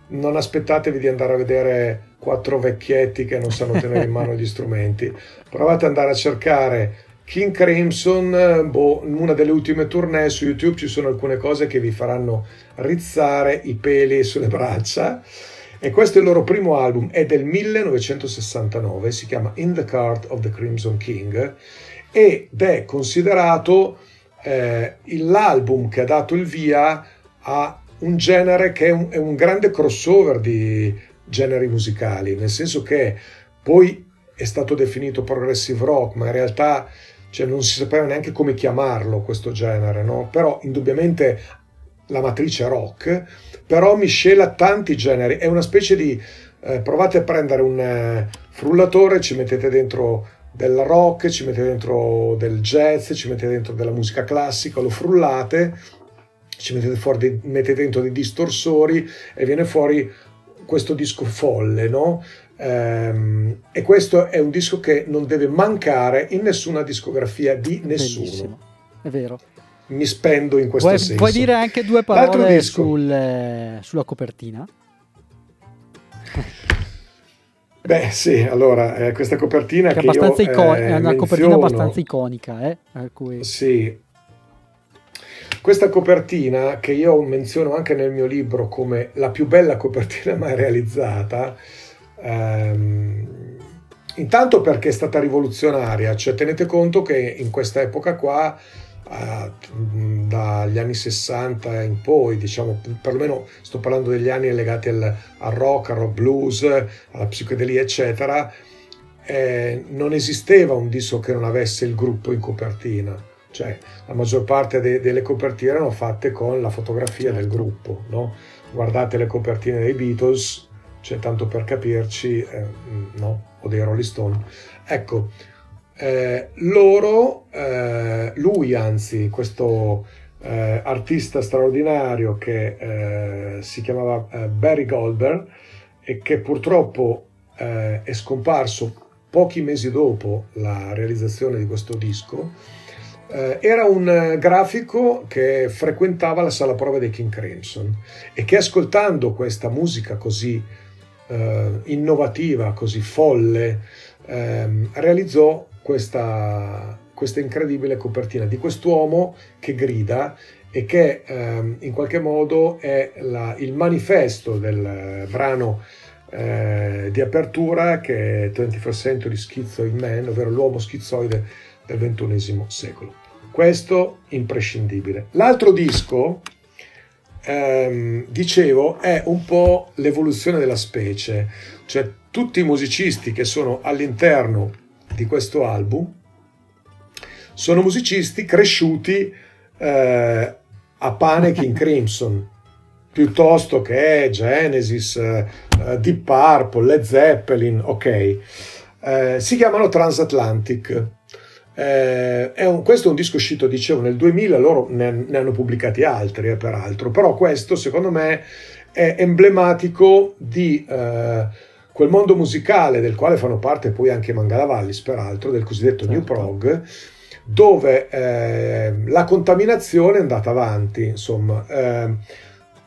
Non aspettatevi di andare a vedere quattro vecchietti che non sanno tenere in mano gli strumenti. Provate ad andare a cercare King Crimson, boh, una delle ultime tournée su YouTube ci sono alcune cose che vi faranno rizzare i peli sulle braccia. E questo è il loro primo album, è del 1969, si chiama In the Cart of the Crimson King ed è considerato eh, l'album che ha dato il via a un genere che è un, è un grande crossover di generi musicali, nel senso che poi è stato definito progressive rock, ma in realtà cioè, non si sapeva neanche come chiamarlo questo genere, no? però indubbiamente la matrice rock, però miscela tanti generi, è una specie di... Eh, provate a prendere un eh, frullatore, ci mettete dentro del rock, ci mettete dentro del jazz, ci mettete dentro della musica classica, lo frullate, ci mettete, fuori, mettete dentro dei distorsori e viene fuori questo disco folle, no? Ehm, e questo è un disco che non deve mancare in nessuna discografia di nessuno. Bellissimo. È vero. Mi spendo in questo vuoi, senso. Vuoi dire anche due parole sul, eh, sulla copertina? Beh, sì, allora, eh, questa copertina che, che è, io, icon- eh, è una menziono, copertina abbastanza iconica, eh? Cui... Sì. Questa copertina, che io menziono anche nel mio libro come la più bella copertina mai realizzata, ehm, intanto perché è stata rivoluzionaria, cioè tenete conto che in questa epoca qua dagli anni 60 in poi, diciamo, perlomeno sto parlando degli anni legati al, al rock, al rock blues, alla psichedelia, eccetera, eh, non esisteva un disco che non avesse il gruppo in copertina. Cioè, la maggior parte de- delle copertine erano fatte con la fotografia del gruppo. No? Guardate le copertine dei Beatles, cioè, tanto per capirci, eh, no? o dei Rolling Stone. Ecco, eh, loro, eh, lui anzi, questo eh, artista straordinario che eh, si chiamava eh, Barry Goldberg e che purtroppo eh, è scomparso pochi mesi dopo la realizzazione di questo disco, era un grafico che frequentava la sala prova dei King Crimson e che ascoltando questa musica così innovativa, così folle, ehm, realizzò questa, questa incredibile copertina di quest'uomo che grida e che ehm, in qualche modo è la, il manifesto del brano eh, di apertura che è 21st Century Schizoid Man, ovvero l'uomo schizoide del XXI secolo. Questo imprescindibile. L'altro disco, ehm, dicevo, è un po' l'evoluzione della specie, cioè tutti i musicisti che sono all'interno di questo album sono musicisti cresciuti eh, a pane King Crimson piuttosto che Genesis, eh, Deep Purple, Led Zeppelin, ok. Eh, si chiamano Transatlantic. Eh, un, questo è un disco uscito, dicevo, nel 2000, loro ne, ne hanno pubblicati altri, eh, peraltro, però questo secondo me è emblematico di eh, quel mondo musicale del quale fanno parte poi anche Mangala Vallis, peraltro, del cosiddetto certo. New Prog, dove eh, la contaminazione è andata avanti, insomma. Eh,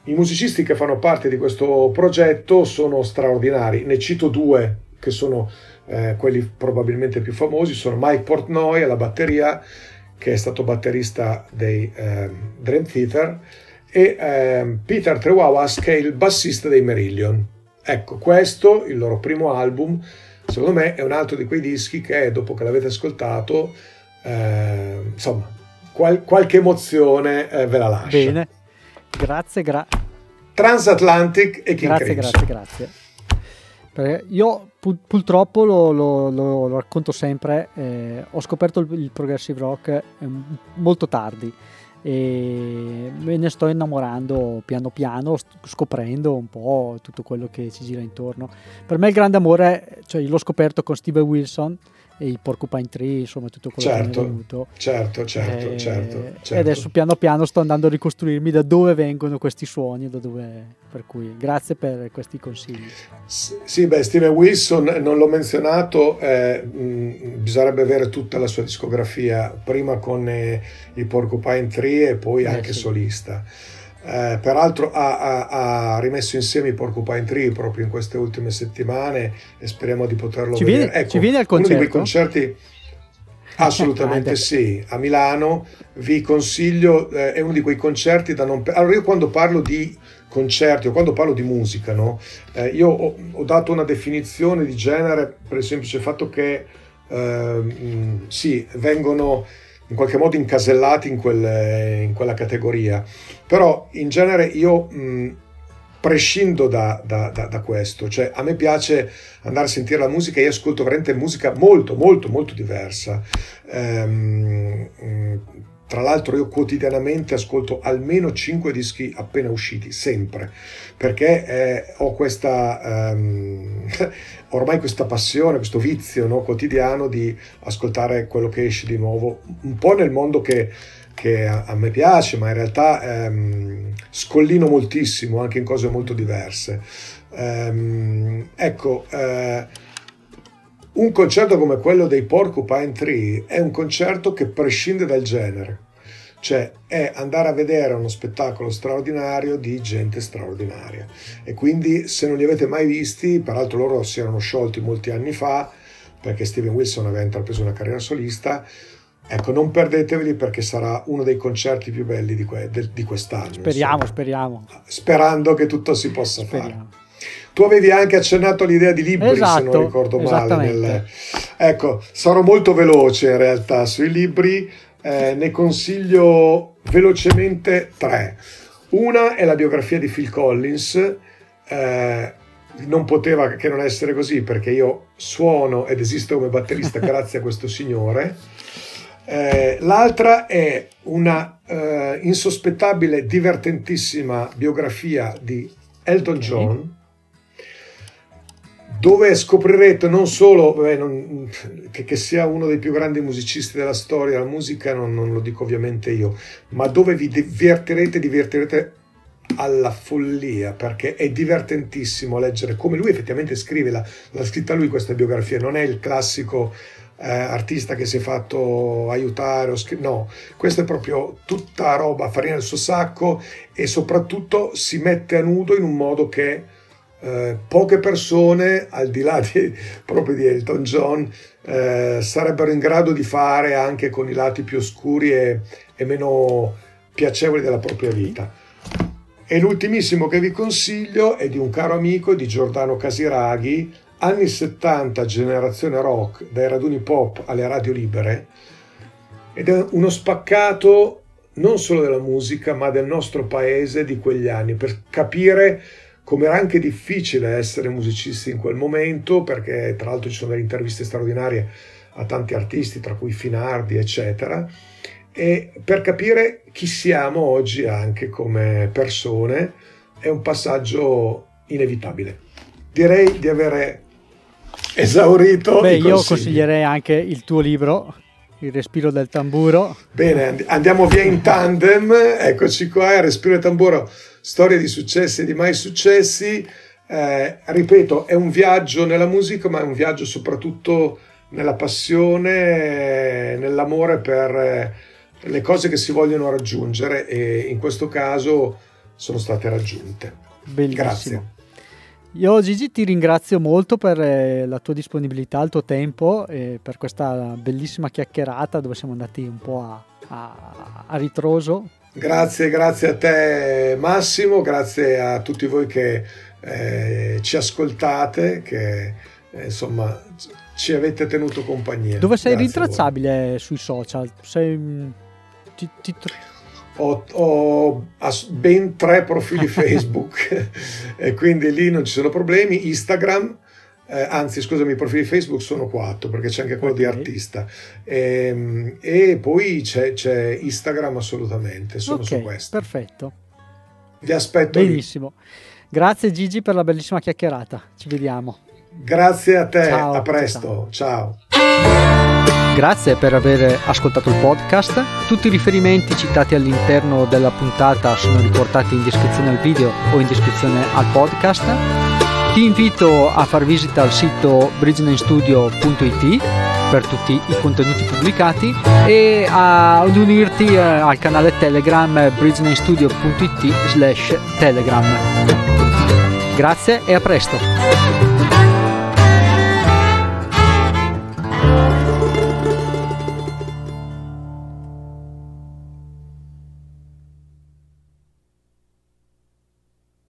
I musicisti che fanno parte di questo progetto sono straordinari, ne cito due che sono eh, quelli probabilmente più famosi, sono Mike Portnoy alla batteria, che è stato batterista dei ehm, Dream Theater, e ehm, Peter Trewawas, che è il bassista dei Merillion. Ecco, questo, il loro primo album, secondo me è un altro di quei dischi che dopo che l'avete ascoltato, eh, insomma, qual- qualche emozione eh, ve la lascia. Bene, grazie, gra- Transatlantic e King Grazie, Crimson. grazie, grazie. Perché io pu- purtroppo lo, lo, lo, lo, racconto sempre, eh, ho scoperto il, il progressive rock eh, molto tardi e me ne sto innamorando piano piano, scoprendo un po' tutto quello che ci gira intorno. Per me il grande amore, cioè l'ho scoperto con Steve Wilson i Porcupine Tree, insomma tutto quello certo, che è venuto. Certo, certo, Eh, certo, certo. E adesso piano piano sto andando a ricostruirmi da dove vengono questi suoni, da dove... per cui grazie per questi consigli. Sì, beh, Steven Wilson non l'ho menzionato, eh, mh, bisognerebbe avere tutta la sua discografia, prima con eh, i Porcupine Tree e poi Eh, anche sì. solista. Eh, peraltro ha, ha- ha rimesso insieme i Porcupine Tree proprio in queste ultime settimane e speriamo di poterlo Ci vedere. viene- Ecco, ci viene al uno di quei concerto? concerti Assolutamente sì, a Milano vi consiglio, eh, è uno di quei concerti da non... Allora io quando parlo di concerti o quando parlo di musica, no? Eh, io ho, ho dato una definizione di genere per il semplice fatto che ehm, sì, vengono in qualche modo incasellati in, quel- in quella categoria, però in genere io mh, prescindo da, da- da- da questo, cioè a me piace andare a sentire la musica io ascolto veramente musica molto molto molto diversa. Ehm, mh, tra l'altro io quotidianamente ascolto almeno 5 dischi appena usciti, sempre, perché eh, ho questa, ehm, ormai questa passione, questo vizio no, quotidiano di ascoltare quello che esce di nuovo, un po' nel mondo che, che a, a me piace, ma in realtà ehm, scollino moltissimo anche in cose molto diverse. Ehm, ecco, eh, un concerto come quello dei Porcupine Tree è un concerto che prescinde dal genere, cioè è andare a vedere uno spettacolo straordinario di gente straordinaria. E quindi se non li avete mai visti, peraltro loro si erano sciolti molti anni fa, perché Steven Wilson aveva intrapreso una carriera solista, ecco non perdeteveli perché sarà uno dei concerti più belli di, que- di quest'anno. Speriamo, insomma. speriamo. Sperando che tutto si possa fare. Tu avevi anche accennato all'idea di libri, se Esatto, non ricordo male. nel- Ecco, sarò molto veloce in realtà sui libri, eh, ne consiglio velocemente tre. Una è la biografia di Phil Collins, eh, non poteva che non essere così perché io suono ed esisto come batterista grazie a questo signore. Eh, l'altra è una eh, insospettabile, divertentissima biografia di Elton. John, dove scoprirete non solo vabbè, non- che, che sia uno dei più grandi musicisti della storia, la musica non, non lo dico ovviamente io, ma dove vi divertirete, divertirete alla follia perché è divertentissimo leggere come lui effettivamente scrive, la- l'ha scritta lui questa biografia, non è il classico eh, artista che si è fatto aiutare, scri- no, questa è proprio tutta roba, farina nel suo sacco e soprattutto si mette a nudo in un modo che eh, poche persone, al di là di, proprio di Elton John, eh, sarebbero in grado di fare anche con i lati più oscuri e, e meno piacevoli della propria vita. E l'ultimissimo che vi consiglio è di un caro amico di Giordano Casiraghi, anni 70, generazione rock, dai raduni pop alle radio libere, ed è uno spaccato non solo della musica, ma del nostro paese di quegli anni, per capire come era anche difficile essere musicisti in quel momento, perché tra l'altro ci sono delle interviste straordinarie a tanti artisti, tra cui Finardi, eccetera, e per capire chi siamo oggi anche come persone è un passaggio inevitabile. Direi di avere esaurito Beh, io consigli. consiglierei anche il tuo libro, Il respiro del tamburo. Bene, and- andiamo via in tandem. Eccoci qua, il Respiro e Tamburo, storie di successi e di mai successi. Eh, ripeto, è un viaggio nella musica, ma è un viaggio soprattutto nella passione, nell'amore per eh, le cose che si vogliono raggiungere e in questo caso sono state raggiunte. Bellissimo. Grazie. Io Gigi ti ringrazio molto per eh, la tua disponibilità, il tuo tempo e per questa bellissima chiacchierata dove siamo andati un po' a, a- a ritroso. Grazie, grazie a te Massimo, grazie a tutti voi che eh, ci ascoltate, che eh, insomma ci avete tenuto compagnia. Dove sei Grazie rintracciabile sui social? Sei, mm, ti- ti Ho, ho ben tre profili Facebook e quindi lì non ci sono problemi. Instagram, eh, anzi scusami, i profili Facebook sono quattro perché c'è anche quello di Ok. artista. Ehm, E, poi c'è, c'è Instagram assolutamente, sono su ok, questo. perfetto. Vi aspetto lì. Benissimo. Grazie Gigi per la bellissima chiacchierata. Ci vediamo. Grazie a te, Ciao, a presto, ciao. Grazie per aver ascoltato il podcast. Tutti i riferimenti citati all'interno della puntata sono riportati in descrizione al video o in descrizione al podcast. Ti invito a far visita al sito bridgenamestudio.it per tutti i contenuti pubblicati e ad unirti eh, al canale Telegram bridgenamestudio.it slash telegram. Grazie e a presto!